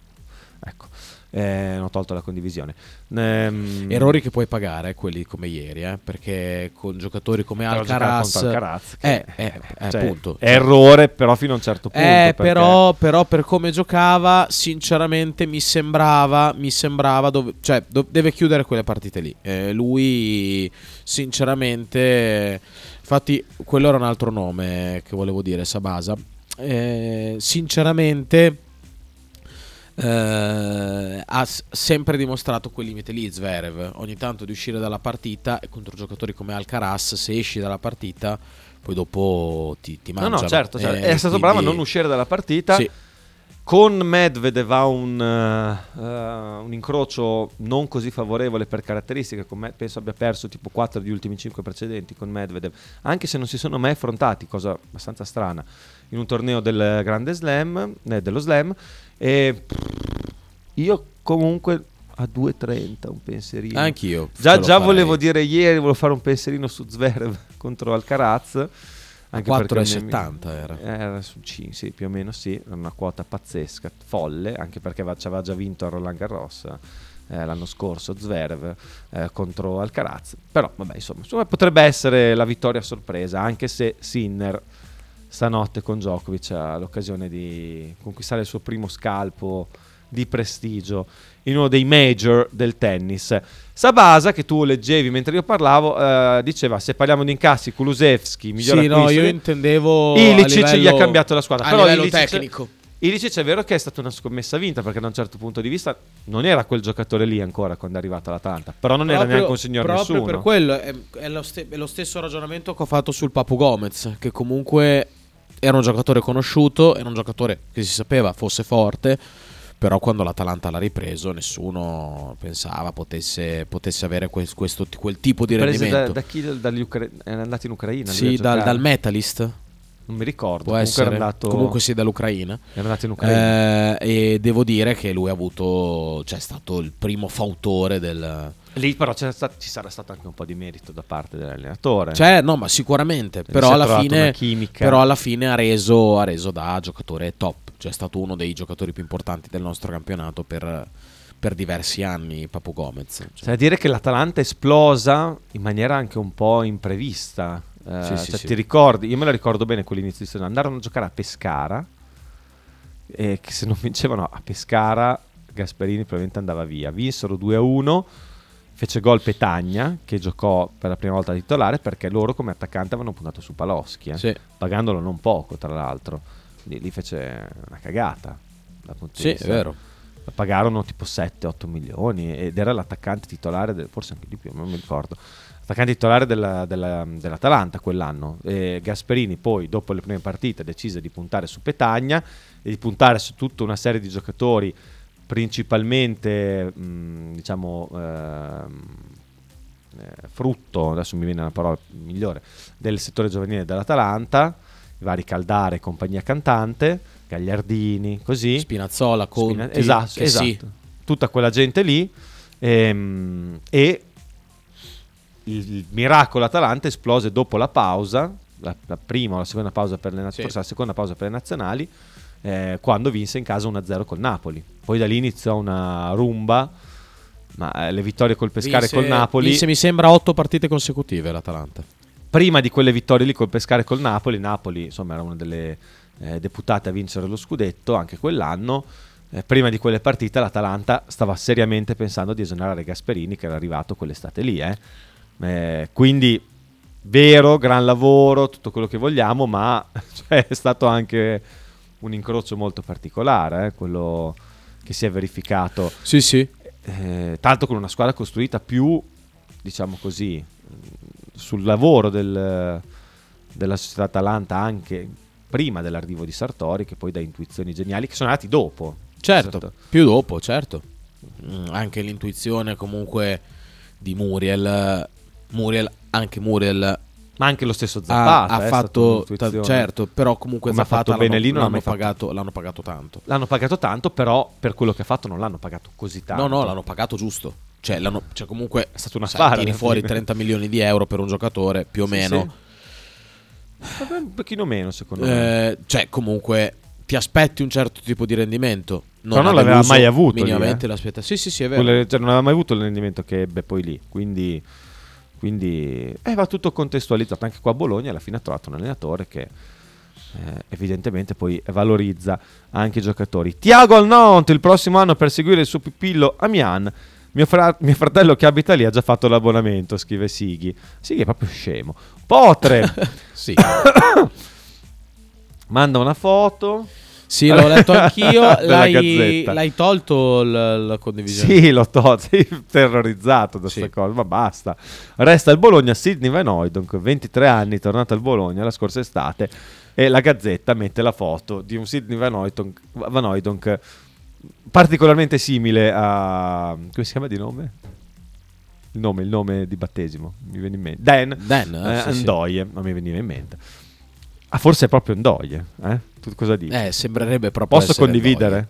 Ecco, eh, ho tolto la condivisione. Ehm, Errori che puoi pagare, quelli come ieri, eh, perché con giocatori come però Alcaraz, Alcaraz, che- eh, eh, eh, cioè, appunto. è errore, però fino a un certo punto. Eh, perché- però, però per come giocava, sinceramente mi sembrava, mi sembrava dove, cioè do- deve chiudere quelle partite lì. Eh, lui, sinceramente, infatti, quello era un altro nome che volevo dire, Sabasa. Eh, sinceramente, eh, ha s- sempre dimostrato quel limite lì Zverev ogni tanto di uscire dalla partita e contro giocatori come Alcaraz se esci dalla partita poi dopo ti, ti No, mangiano no, certo, certo. Eh, è stato quindi- bravo a non uscire dalla partita. Sì. Con Medvedev ha un, eh, un incrocio non così favorevole per caratteristiche. Con me- penso abbia perso tipo 4 degli ultimi 5 precedenti con Medvedev, anche se non si sono mai affrontati, cosa abbastanza strana, in un torneo del Grande Slam, eh, dello Slam. E io comunque a 2.30 un pensierino. Anch'io, Già, già volevo dire ieri, volevo fare un pensierino su Zverev contro Alcaraz. Anche perché 4,70 mi- era. Era su 5, sì, più o meno sì, era una quota pazzesca, folle, anche perché aveva- già vinto a Roland Garros eh, l'anno scorso Zverev eh, contro Alcaraz. Però vabbè, insomma, insomma, potrebbe essere la vittoria a sorpresa, anche se Sinner stanotte con Djokovic ha l'occasione di conquistare il suo primo scalpo di prestigio in uno dei major del tennis. Sabasa, che tu leggevi mentre io parlavo, eh, diceva se parliamo di incassi, Kulusevski, miglior Sì, no, acquisto io di- intendevo Ilicic gli livello- ha cambiato la squadra. a Però livello Ilicic- tecnico. Ilicic è vero che è stata una scommessa vinta perché da un certo punto di vista non era quel giocatore lì ancora quando è arrivato all'Atalanta. Però non era Proprio- neanche un signor proprio nessuno. per quello è, è lo ste- è lo stesso ragionamento che ho fatto sul Papu Gomez, che comunque era un giocatore conosciuto, era un giocatore che si sapeva fosse forte, però quando l'Atalanta l'ha ripreso nessuno pensava potesse, potesse avere quel, questo, quel tipo di Prese rendimento. da, da chi è andato in Ucraina? sì, dal, dal Metalist. Non mi ricordo. Può Comunque essere. era andato- Comunque sì, dall'Ucraina. Era andato in Ucraina. Eh, e devo dire che lui ha avuto, cioè è stato il primo fautore del... Lì però sta- ci sarà stato anche un po' di merito da parte dell'allenatore. Cioè, no, ma sicuramente. Si Però alla, fine, però alla fine ha reso, ha reso da giocatore top. Cioè, è stato uno dei giocatori più importanti del nostro campionato per, per diversi anni, Papu Gomez. Cioè, C'è da dire che l'Atalanta è esplosa in maniera anche un po' imprevista. Eh, Sì, sì, cioè, sì. Ti ricordi? Io me la ricordo bene quell'inizio di stagione. Andarono a giocare a Pescara. E che se non vincevano a Pescara, Gasperini probabilmente andava via. Vinsero 2-1. Fece gol Petagna, che giocò per la prima volta titolare, perché loro come attaccante avevano puntato su Paloschi, eh, Sì. pagandolo non poco, tra l'altro. Quindi lì fece una cagata. Sì, è vero. la pagarono tipo 7-8 milioni ed era l'attaccante titolare, del- forse anche di più, non mi ricordo. Attaccante titolare della- della- dell'Atalanta quell'anno. E Gasperini poi, dopo le prime partite, decise di puntare su Petagna e di puntare su tutta una serie di giocatori, principalmente, mh, diciamo, ehm, eh, frutto, adesso mi viene una parola migliore, del settore giovanile dell'Atalanta, i vari Caldare compagnia cantante, Gagliardini, così. Spinazzola, Conti, Spina- esatto, esatto. sì. Tutta quella gente lì. ehm, e il, miracolo Atalanta esplose dopo la pausa, la, la prima o la seconda pausa per le nazionali, Sì. la seconda pausa per le nazionali, eh, quando vinse in casa 1-0 col Napoli. Poi da lì iniziò una rumba, ma eh, le vittorie col Pescara e Vinse- col Napoli... vinse, mi sembra, otto partite consecutive l'Atalanta. prima di quelle vittorie lì col Pescara e col Napoli, Napoli insomma era una delle eh, deputate a vincere lo scudetto anche quell'anno. Eh, prima di quelle partite l'Atalanta stava seriamente pensando di esonerare Gasperini che era arrivato quell'estate lì. eh. Eh, quindi vero, gran lavoro, tutto quello che vogliamo, ma cioè, è stato anche un incrocio molto particolare, eh, quello che si è verificato. Sì, sì. Eh, tanto con una squadra costruita più, diciamo così, sul lavoro del- della società Atalanta anche prima dell'arrivo di Sartori, che poi da intuizioni geniali che sono nati dopo. Certo, più dopo, certo. Mm, anche l'intuizione comunque di Muriel. Muriel, anche Muriel. Ma anche lo stesso ha, Zapata ha eh, è stata fatto, un'intuizione. certo, però comunque Come ha Zapata fatto bene lì, non ha l'hanno fatto- pagato, l'hanno pagato tanto. L'hanno pagato tanto, però per quello che ha fatto non l'hanno pagato così tanto. No, no, l'hanno pagato giusto. Cioè, l'hanno- cioè, comunque È stato un sai, affare. tiri alla fuori fine. 30 milioni di euro per un giocatore, più o Sì, meno. sì. Un pochino meno, secondo me. Eh, cioè, comunque ti aspetti un certo tipo di rendimento. Non ha l'aveva mai avuto lì, Minimamente eh. l'aspetta. Sì, sì, sì, è vero. Quelle- cioè, non aveva mai avuto il rendimento che ebbe poi lì. Quindi, quindi eh, va tutto contestualizzato. Anche qua a Bologna alla fine ha trovato un allenatore che eh, evidentemente poi valorizza anche i giocatori. Tiago Alnont il prossimo anno per seguire il suo pupillo Amian. Mio, fra- mio fratello che abita lì ha già fatto l'abbonamento, scrive Sighi. Sighi è proprio scemo. Potre Sì. manda una foto. Sì, l'ho letto anch'io. L'hai, l'hai tolto l- la condivisione? Sì, l'ho tolto, sei terrorizzato da Sì. questa cosa, ma basta. Resta il Bologna Sidney Van Hooydonk, 23 anni, tornato al Bologna la scorsa estate e la Gazzetta mette la foto di un Sidney Van Hooydonk, Van Hooydonk particolarmente simile a... come si chiama di nome? Il nome, il nome di battesimo, mi viene in mente. Dan, Dan, eh, eh, sì, sì. Ndoye, non mi veniva in mente. Ah, forse è proprio Ndoye, eh? Tu cosa dici? Eh, sembrerebbe proprio Posso condividere? Ndoye.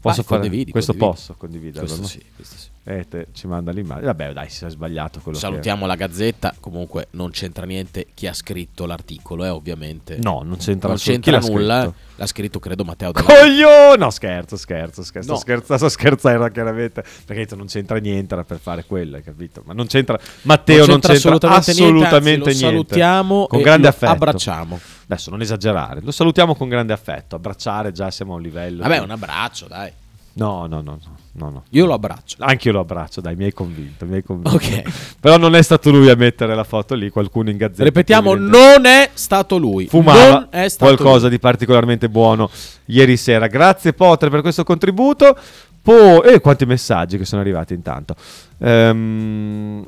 Posso Vai, fare condividi, questo condividi. posso condividerlo, Questo no? sì, questo sì. Eh, te- ci manda l'immagine. Vabbè, dai, si è sbagliato quello Salutiamo la Gazzetta. Comunque non c'entra niente chi ha scritto l'articolo, eh, ovviamente. che... No, non c'entra, non c'entra nulla. scritto? L'ha scritto, credo, Matteo Della Coglio! No, scherzo, scherzo, scherzo. No. Sto scherzando, chiaramente. Perché non c'entra niente, era per fare quello, hai capito? Ma non c'entra... Matteo non c'entra, assolutamente, assolutamente niente. Lo salutiamo Con e grande affetto. abbracciamo. Adesso non esagerare, lo salutiamo con grande affetto. Abbracciare già siamo a un livello... Vabbè, di- un abbraccio, dai. No, no, no, no, no, no. Io lo abbraccio. Anche io lo abbraccio, dai, mi hai convinto, mi hai convinto. Ok. Però non è stato lui a mettere la foto lì, qualcuno in gazzetta. Ripetiamo, non è stato lui. fumava stato qualcosa di particolarmente buono ieri sera. Grazie Potter per questo contributo. Poi, eh, quanti messaggi che sono arrivati intanto. Ehm,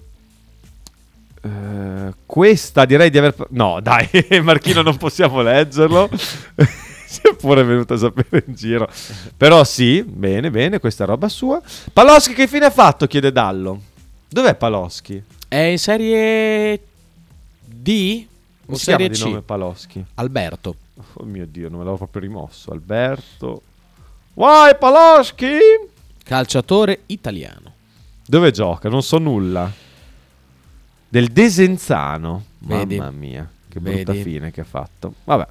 eh, questa direi di aver... No, dai, Marchino non possiamo leggerlo. È pure venuto a sapere in giro. Però sì, bene, bene, questa roba sua. Paloschi che fine ha fatto? chiede Dallo. Dov'è Paloschi? È in serie D o Come serie di C? nome Paloschi? Alberto. Oh mio Dio, non me l'avevo proprio rimosso. Alberto. Vai Paloschi! Calciatore italiano. Dove gioca? Non so nulla. Del Desenzano. Vedi? Mamma mia, che brutta Vedi? fine che ha fatto. Vabbè,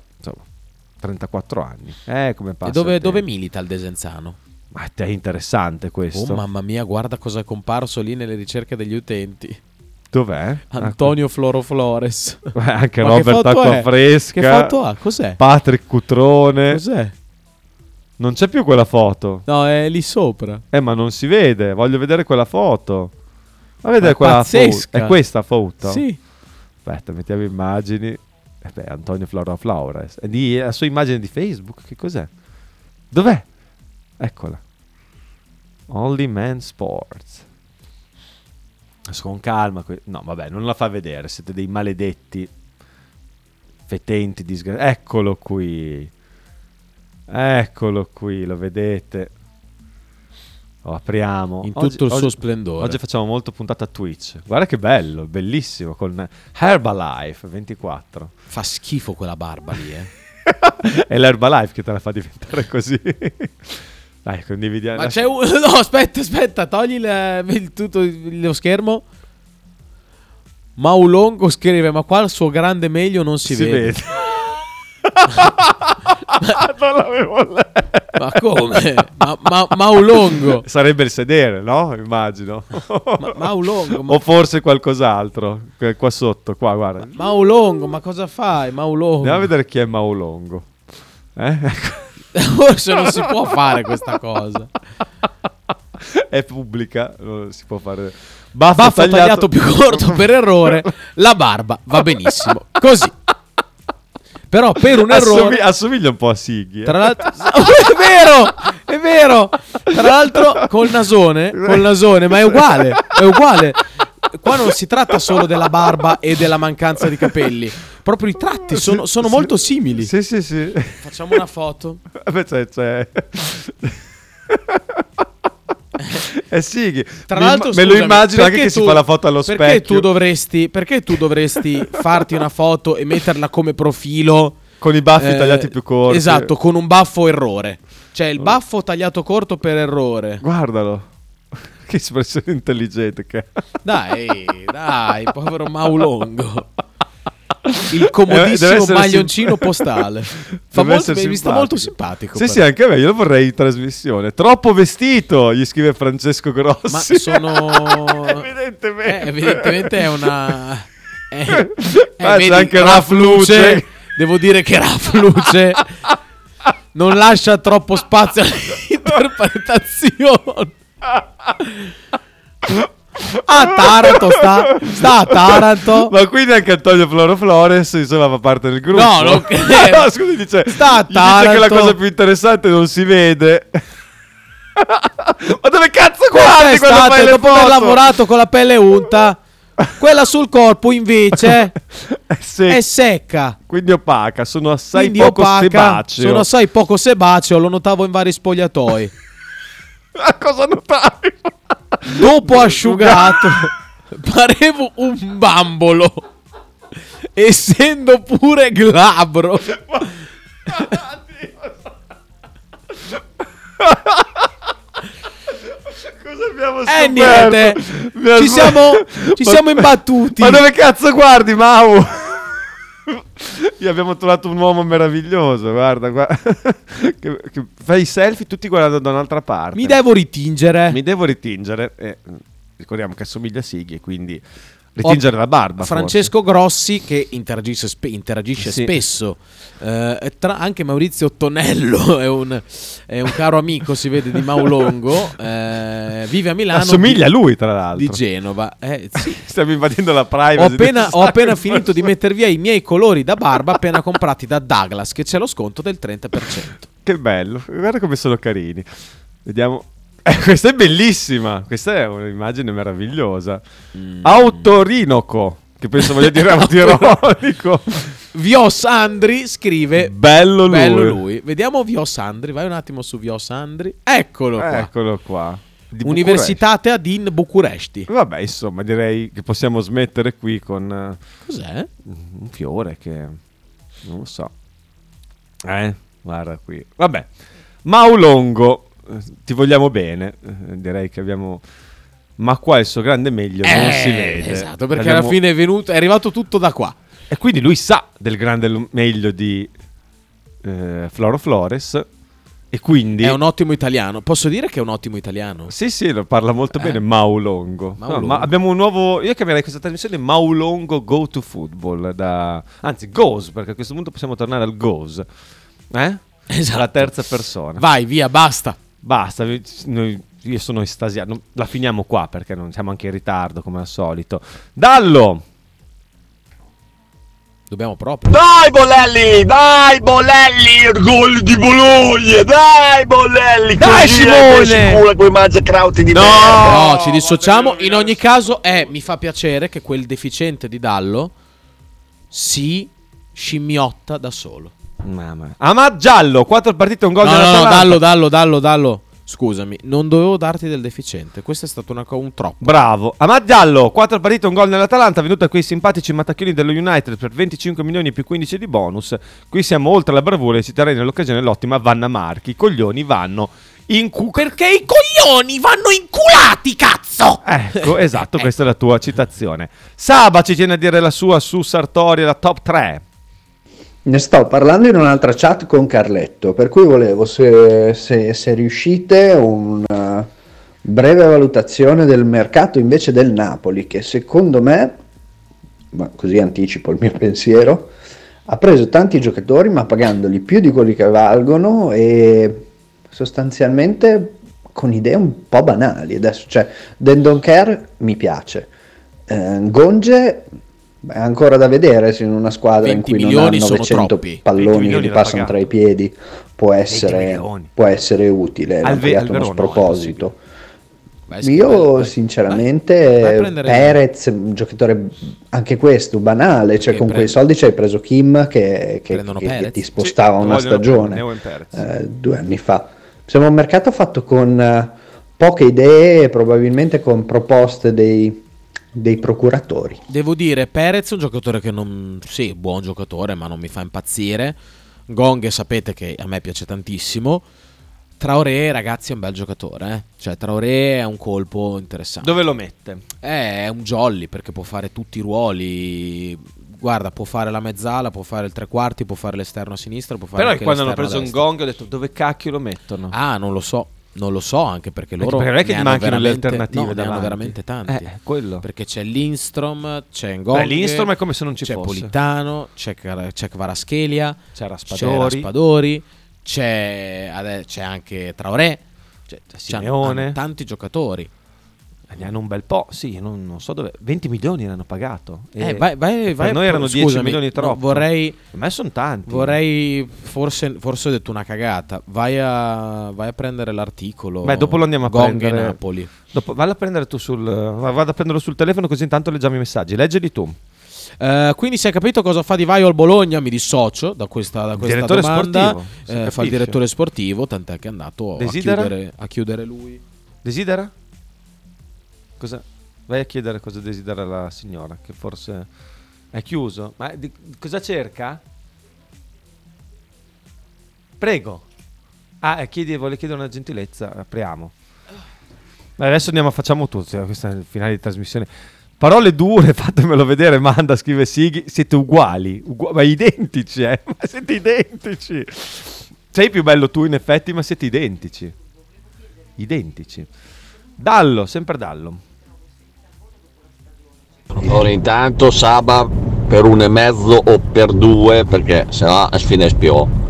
34 anni. Eh, come passa E dove, dove milita il Desenzano? Ma è interessante questo. Oh mamma mia, guarda cosa è comparso lì nelle ricerche degli utenti. Dov'è? Antonio Floro Flores. Eh, anche Ma Robert? Acquafresca. Che foto ha? Cos'è? Patrick Cutrone. Cos'è? Non c'è più quella foto. No, è lì sopra. Eh, ma non si vede. Voglio vedere quella foto. Ma vedere quella pazzesca. foto. È questa foto? Sì. Aspetta, mettiamo immagini. Eh beh, Antonio Flora Flores. È di, la sua immagine di Facebook. Che cos'è? Dov'è? Eccola. Only Man Sports. Con calma. que- No, vabbè, non la fa vedere. Siete dei maledetti. Fetenti, disgraziati. Eccolo qui. Eccolo qui, lo vedete. Lo apriamo. In tutto il suo oggi- splendore. Oggi facciamo molto puntata a Twitch. Guarda che bello, bellissimo. Con Herbalife 24. Fa schifo quella barba lì, eh. È l'Herbalife che te la fa diventare così. Dai, condividiamo. Ma c'è un... No, aspetta, aspetta, togli il, il- tutto lo schermo. Maulongo scrive, ma qua il suo grande meglio non si, Si vede. vede. non l'avevo letto. Ma come? Ma, ma- Maulongo. Sarebbe il sedere, no? Immagino. Ma- Maulongo. ma- o forse qualcos'altro. Qua sotto, qua, guarda. Maulongo, ma cosa fai? Maulongo. Andiamo a vedere chi è Maulongo. Eh? Forse non si può fare questa cosa. è pubblica, non si può fare. Baffo, Baffo tagliato più corto per errore, la barba va benissimo. Così. Però per un errore... assomiglia un po' a Sighi. eh. Tra l'altro, è vero, è vero. Tra l'altro, col nasone, col nasone, ma è uguale. È uguale. Qua non si tratta solo della barba e della mancanza di capelli. Proprio i tratti sono, sono molto simili. Sì, sì, sì. Facciamo una foto. Vabbè, c'è, c'è. È Sighi. Tra Mi- l'altro, me lo immagino anche che si tu- fa la foto allo perché specchio. Tu dovresti, perché tu dovresti farti una foto e metterla come profilo? Con i baffi eh, tagliati più corti. Esatto, con un baffo errore. Cioè il baffo tagliato corto per errore. Guardalo. che espressione intelligente che ha. Dai, dai, povero Maulongo. Il Eh, comodissimo maglioncino sim- postale. Fa molto, mi sta molto simpatico. Sì, però. sì, anche a me, io lo vorrei in trasmissione. Troppo vestito, gli scrive Francesco Grossi. Ma sono. Evidentemente. Eh, evidentemente è una. Ah, c'è vedi, anche Raf Raf Luce. Devo dire che Raf Luce non lascia troppo spazio all'interpretazione. A Taranto sta, sta a Taranto. Ma quindi anche Antonio Floro Flores, insomma, fa parte del gruppo. No, non credo. no, scusi, dice, Sta a gli dice che la Taranto. cosa più interessante non si vede. Ma dove cazzo guardi Questa quando fai estate, le dopo aver foto? lavorato con la pelle unta, quella sul corpo invece Sì. è secca. Quindi opaca, sono assai Quindi poco opaca, sebaceo. sono assai poco sebaceo, lo notavo in vari spogliatoi. Ma cosa notavi? Dopo asciugato, parevo un bambolo, essendo pure glabro. Cosa abbiamo Eh scoperto? niente, ci siamo, ci Ma- siamo imbattuti. Ma dove cazzo guardi, Mau? Io abbiamo trovato un uomo meraviglioso, guarda, guarda. che, che fa i selfie tutti guardando da un'altra parte. Mi devo ritingere. Mi devo ritingere. e, mm, ricordiamo che assomiglia a Sighi, quindi ritingere la barba. Francesco Grossi che interagisce, spe- interagisce Sì. spesso. Eh, tra anche Maurizio Tonello è un, è un caro amico, si vede, di Maulongo. eh, vive a Milano. Assomiglia di- a lui, tra l'altro. Di Genova. Eh, sì. forse. Stiamo invadendo la privacy. Ho di appena, ho appena finito di mettere via i miei colori da barba appena comprati da Douglas che c'è lo sconto del 30%. Che bello, guarda come sono carini. Vediamo. Eh, questa è bellissima. Questa è un'immagine meravigliosa. Mm. Autorinoco. Che penso voglia dire autironico. Vio Sandri scrive Bello lui. Bello lui. Vediamo Vio Sandri, vai un attimo su Vio Sandri. Eccolo qua. Eccolo qua. Di Universitate Adin Bucuresti. Bucuresti. Vabbè, insomma, direi che possiamo smettere qui con eh, Cos'è? un fiore che non lo so. Eh, guarda qui. Vabbè. Maulongo, ti vogliamo bene. eh, direi che abbiamo ma qua il suo grande meglio non Eh, si vede. Esatto, perché Abbiamo- alla fine è venuto, è arrivato tutto da qua. E quindi lui sa del grande meglio di eh, Floro Flores. E quindi. È un ottimo italiano. Posso dire che è un ottimo italiano? Sì, sì, lo parla molto Eh? bene Maulongo. No, Maulongo. ma abbiamo un nuovo. Io chiamerei questa trasmissione Maulongo Go to Football. Da, anzi, Goes, perché a questo punto possiamo tornare al Goes. Eh? Esatto. La terza persona. Vai, via, basta. Basta, noi- io sono estasiato. La finiamo qua perché non siamo anche in ritardo come al solito. Dallo! Dobbiamo proprio. Dai Bolelli, dai Bolelli, il gol di Bologna, dai Bolelli, Dai, così Simone! mangiacrauti di No, merda. ci dissociamo. In ogni caso, eh, mi fa piacere che quel deficiente di Dallo si scimmiotta da solo. Mamma. Amad Giallo, 4 partite, un gol No, no, no, dell'Atalanta. Dallo, Dallo, Dallo, Dallo. Scusami, non dovevo darti del deficiente. Questo è stato una co- un troppo. Bravo. Amad Giallo, 4 partite, un gol nell'Atalanta, venuto a quei simpatici mattacchini dello United per 25 milioni più 15 di bonus. Qui siamo oltre la bravura e ci terrei nell'occasione l'ottima Vanna Marchi. I coglioni vanno in cu... Perché i coglioni vanno inculati, cazzo! Ecco, esatto, questa è la tua citazione. Saba ci tiene a dire la sua su Sartori, la top 3. Ne sto parlando in un'altra chat con Carletto, per cui volevo, se, se- se riuscite, una breve valutazione del mercato invece del Napoli, che secondo me, ma così anticipo il mio pensiero, ha preso tanti giocatori ma pagandoli più di quelli che valgono e sostanzialmente con idee un po' banali. Adesso, cioè, Dendon Care mi piace, eh, Gonge è ancora da vedere se in una squadra in 20 cui non ha milioni sono 900 troppi. 20 palloni che gli passano tra i piedi può essere, può essere utile, l'ha creato uno no, sproposito. Vai, Io vai. sinceramente Vai- Perez, un giocatore anche questo banale, cioè Che con quei prende- soldi ci hai preso Kim che, che- che- ti spostava Sì, una stagione eh, due anni fa. Siamo un mercato fatto con eh, poche idee probabilmente con proposte dei, dei procuratori. Devo dire, Perez è un giocatore che non... Sì, buon giocatore, ma non mi fa impazzire. Gong sapete che a me piace tantissimo. Traoré, ragazzi, è un bel giocatore. Eh? Cioè, Traoré è un colpo interessante. Dove lo mette? Eh, è un jolly perché può fare tutti i ruoli. Guarda, può fare la mezzala, può fare il tre quarti, può fare l'esterno a sinistra, può fare Però anche quando hanno preso un gong ho detto dove cacchio lo mettono? Ah, non lo so. Non lo so, anche perché Perché loro non è che manchino le alternative no, ne hanno veramente tanti. Eh, quello. Perché c'è Lindstrom, c'è Ngong, Lindstrom è come se non ci c'è fosse. Politano, c'è, c'è Kvaratskhelia, C'è c'è Raspadori. Raspadori, c'è, c'è anche Traoré, c'è, Simeone. hanno tanti giocatori. Eh, Ne hanno un bel po', sì, non, non so dove. 20 milioni l'hanno pagato. Eh, vai, vai, per vai noi erano 10 scusami, milioni no, troppo. vorrei, Per me sono tanti. vorrei forse, forse ho detto una cagata. Vai a, vai a prendere l'articolo. Beh, dopo lo andiamo a Gong prendere. Napoli. Dopo, vado a prendere tu sul. Vado a prenderlo sul telefono così intanto leggiamo i messaggi. Leggili tu. Eh, quindi si è capito cosa fa Di Vaio al Bologna? Mi dissocio da questa, da questa Direttore domanda. sportivo, Eh, fa il direttore sportivo, tant'è che è andato a chiudere, a chiudere lui. Desidera? Cosa? Vai a chiedere cosa desidera la signora, che forse è chiuso. Ma di- cosa cerca? Prego. Ah, eh, chiedi, vuole chiedere una gentilezza, apriamo. Adesso andiamo, facciamo tutto, eh, questo è il finale di trasmissione. Parole dure, fatemelo vedere, manda, scrive Sighi, siete uguali, ugua- ma identici, eh, ma siete identici. Sei più bello tu in effetti, ma siete identici. Identici. Dallo, sempre Dallo. Ora intanto Saba per un e mezzo o per due perché sennò a sfida SPO.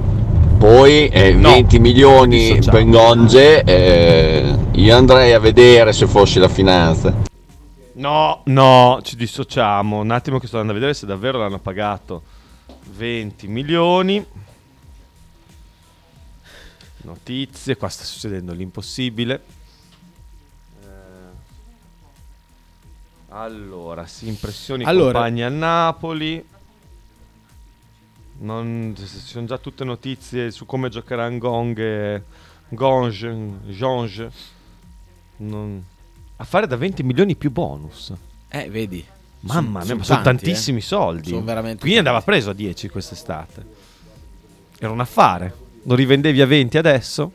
Poi eh, No, 20 milioni dissociamo. per Gonge, eh, io andrei a vedere se fossi la finanza. No, no, ci dissociamo. Un attimo che sto andando a vedere se davvero l'hanno pagato 20 milioni. Notizie, qua sta succedendo l'impossibile. Allora, sì, impressioni Allora. compagni a Napoli. Non, ci sono già tutte notizie su come giocherà Ngong e Gonge, Jonge. Non- a fare da 20 milioni più bonus. Eh, vedi. Mamma mia, Son- ma son sono tanti, tantissimi eh. soldi. Sono veramente Quindi andava preso a 10 quest'estate. Era un affare. Lo rivendevi a 20 adesso?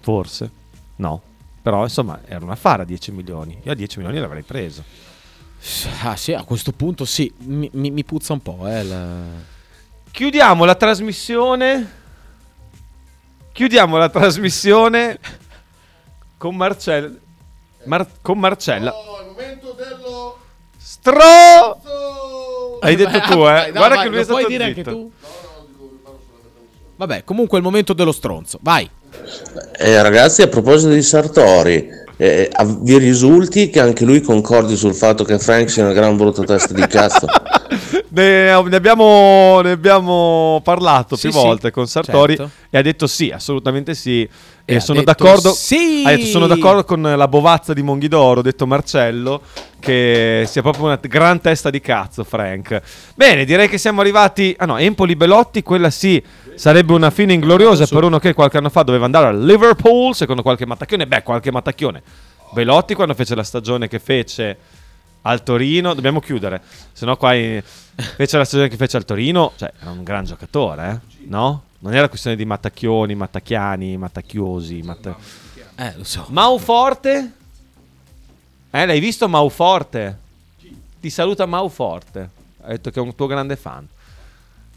Forse. No. Però insomma era un affare a 10 milioni. Io a 10 milioni l'avrei preso. Ah, sì, a questo punto sì. Mi, mi- mi puzza un po'. Eh, la- Chiudiamo la trasmissione. Chiudiamo la trasmissione con Marcella. Mar- con Marcella. Stro! Hai detto tu, eh? Dai, Guarda vai, che lui è stato puoi dire anche zitto. tu? Vabbè, comunque è il momento dello stronzo. Vai. Eh, ragazzi, a proposito di Sartori, eh, vi risulti che anche lui concordi sul fatto che Frank sia una gran brutta testa di cazzo? Ne, abbiamo, ne abbiamo parlato Sì, più sì, volte con Sartori certo. e ha detto sì, assolutamente sì. E, E sono d'accordo. sì! Detto sono d'accordo con la bovazza di Monghidoro, detto Marcello, che sia proprio una gran testa di cazzo, Frank. Bene, direi che siamo arrivati. Ah no, Empoli Belotti, quella sì. Sarebbe una fine ingloriosa per uno che qualche anno fa doveva andare a Liverpool, secondo qualche mattacchione. Beh, qualche mattacchione. Belotti quando fece la stagione che fece al Torino, dobbiamo chiudere, se no qua in- fece la stagione che fece al Torino, cioè era un gran giocatore, eh? no? Non era questione di mattacchioni, mattacchiani, mattacchiosi, matta- Eh, lo so. Mauforte? Eh, l'hai visto Mauforte? Ti saluta Mauforte. Ha detto che è un tuo grande fan.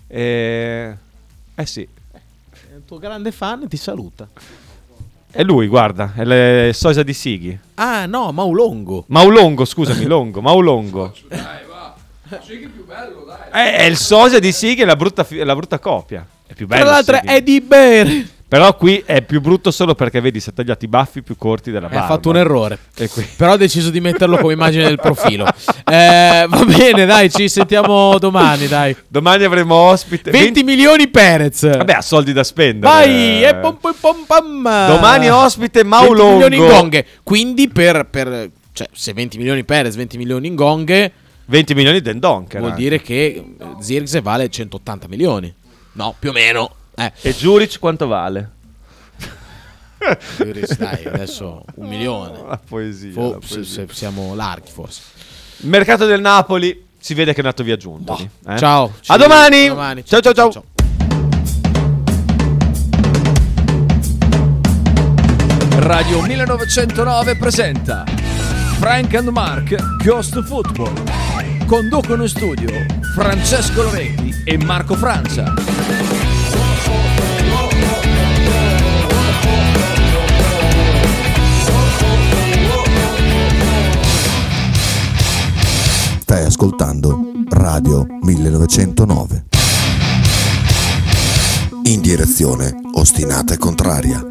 Eh, eh sì, È un tuo grande fan e ti saluta. È lui, guarda, è il sosia di Sighi. Ah, no, Maulongo. Maulongo, scusami, Longo, Maulongo. Eh, è il sosia di Sighi e la brutta, fi- la brutta copia. È più bello. Tra l'altro Sighi. è di bere. Però qui è più brutto solo perché vedi si è tagliato i baffi più corti della barba. Ha fatto un errore. Però ho deciso di metterlo come immagine del profilo. Eh, va bene, dai, ci sentiamo domani, dai. Domani avremo ospite 20 milioni Perez. Vabbè, ha soldi da spendere. Vai, e pom pom pom pam. Domani ospite 20 Maulongo. milioni in gonghe. Quindi per, per- cioè, se 20 milioni Perez, 20 milioni in gonghe, 20 milioni Den Donker. vuol anche. dire che Zirkse vale 180 milioni. No, più o meno. Eh. E Juric quanto vale? Zirkse, dai, adesso un milione. La poesia. Fo- la poesia. se siamo larghi forse. Mercato del Napoli. Si vede che è nato via Giuntoli. eh? Ciao. A domani. a domani. ciao ciao. ciao. ciao. Radio 1909 presenta Frank and Mark Ghost Football. Conducono in studio Francesco Loretti e Marco Francia. Stai ascoltando Radio 1909. In direzione ostinata e contraria.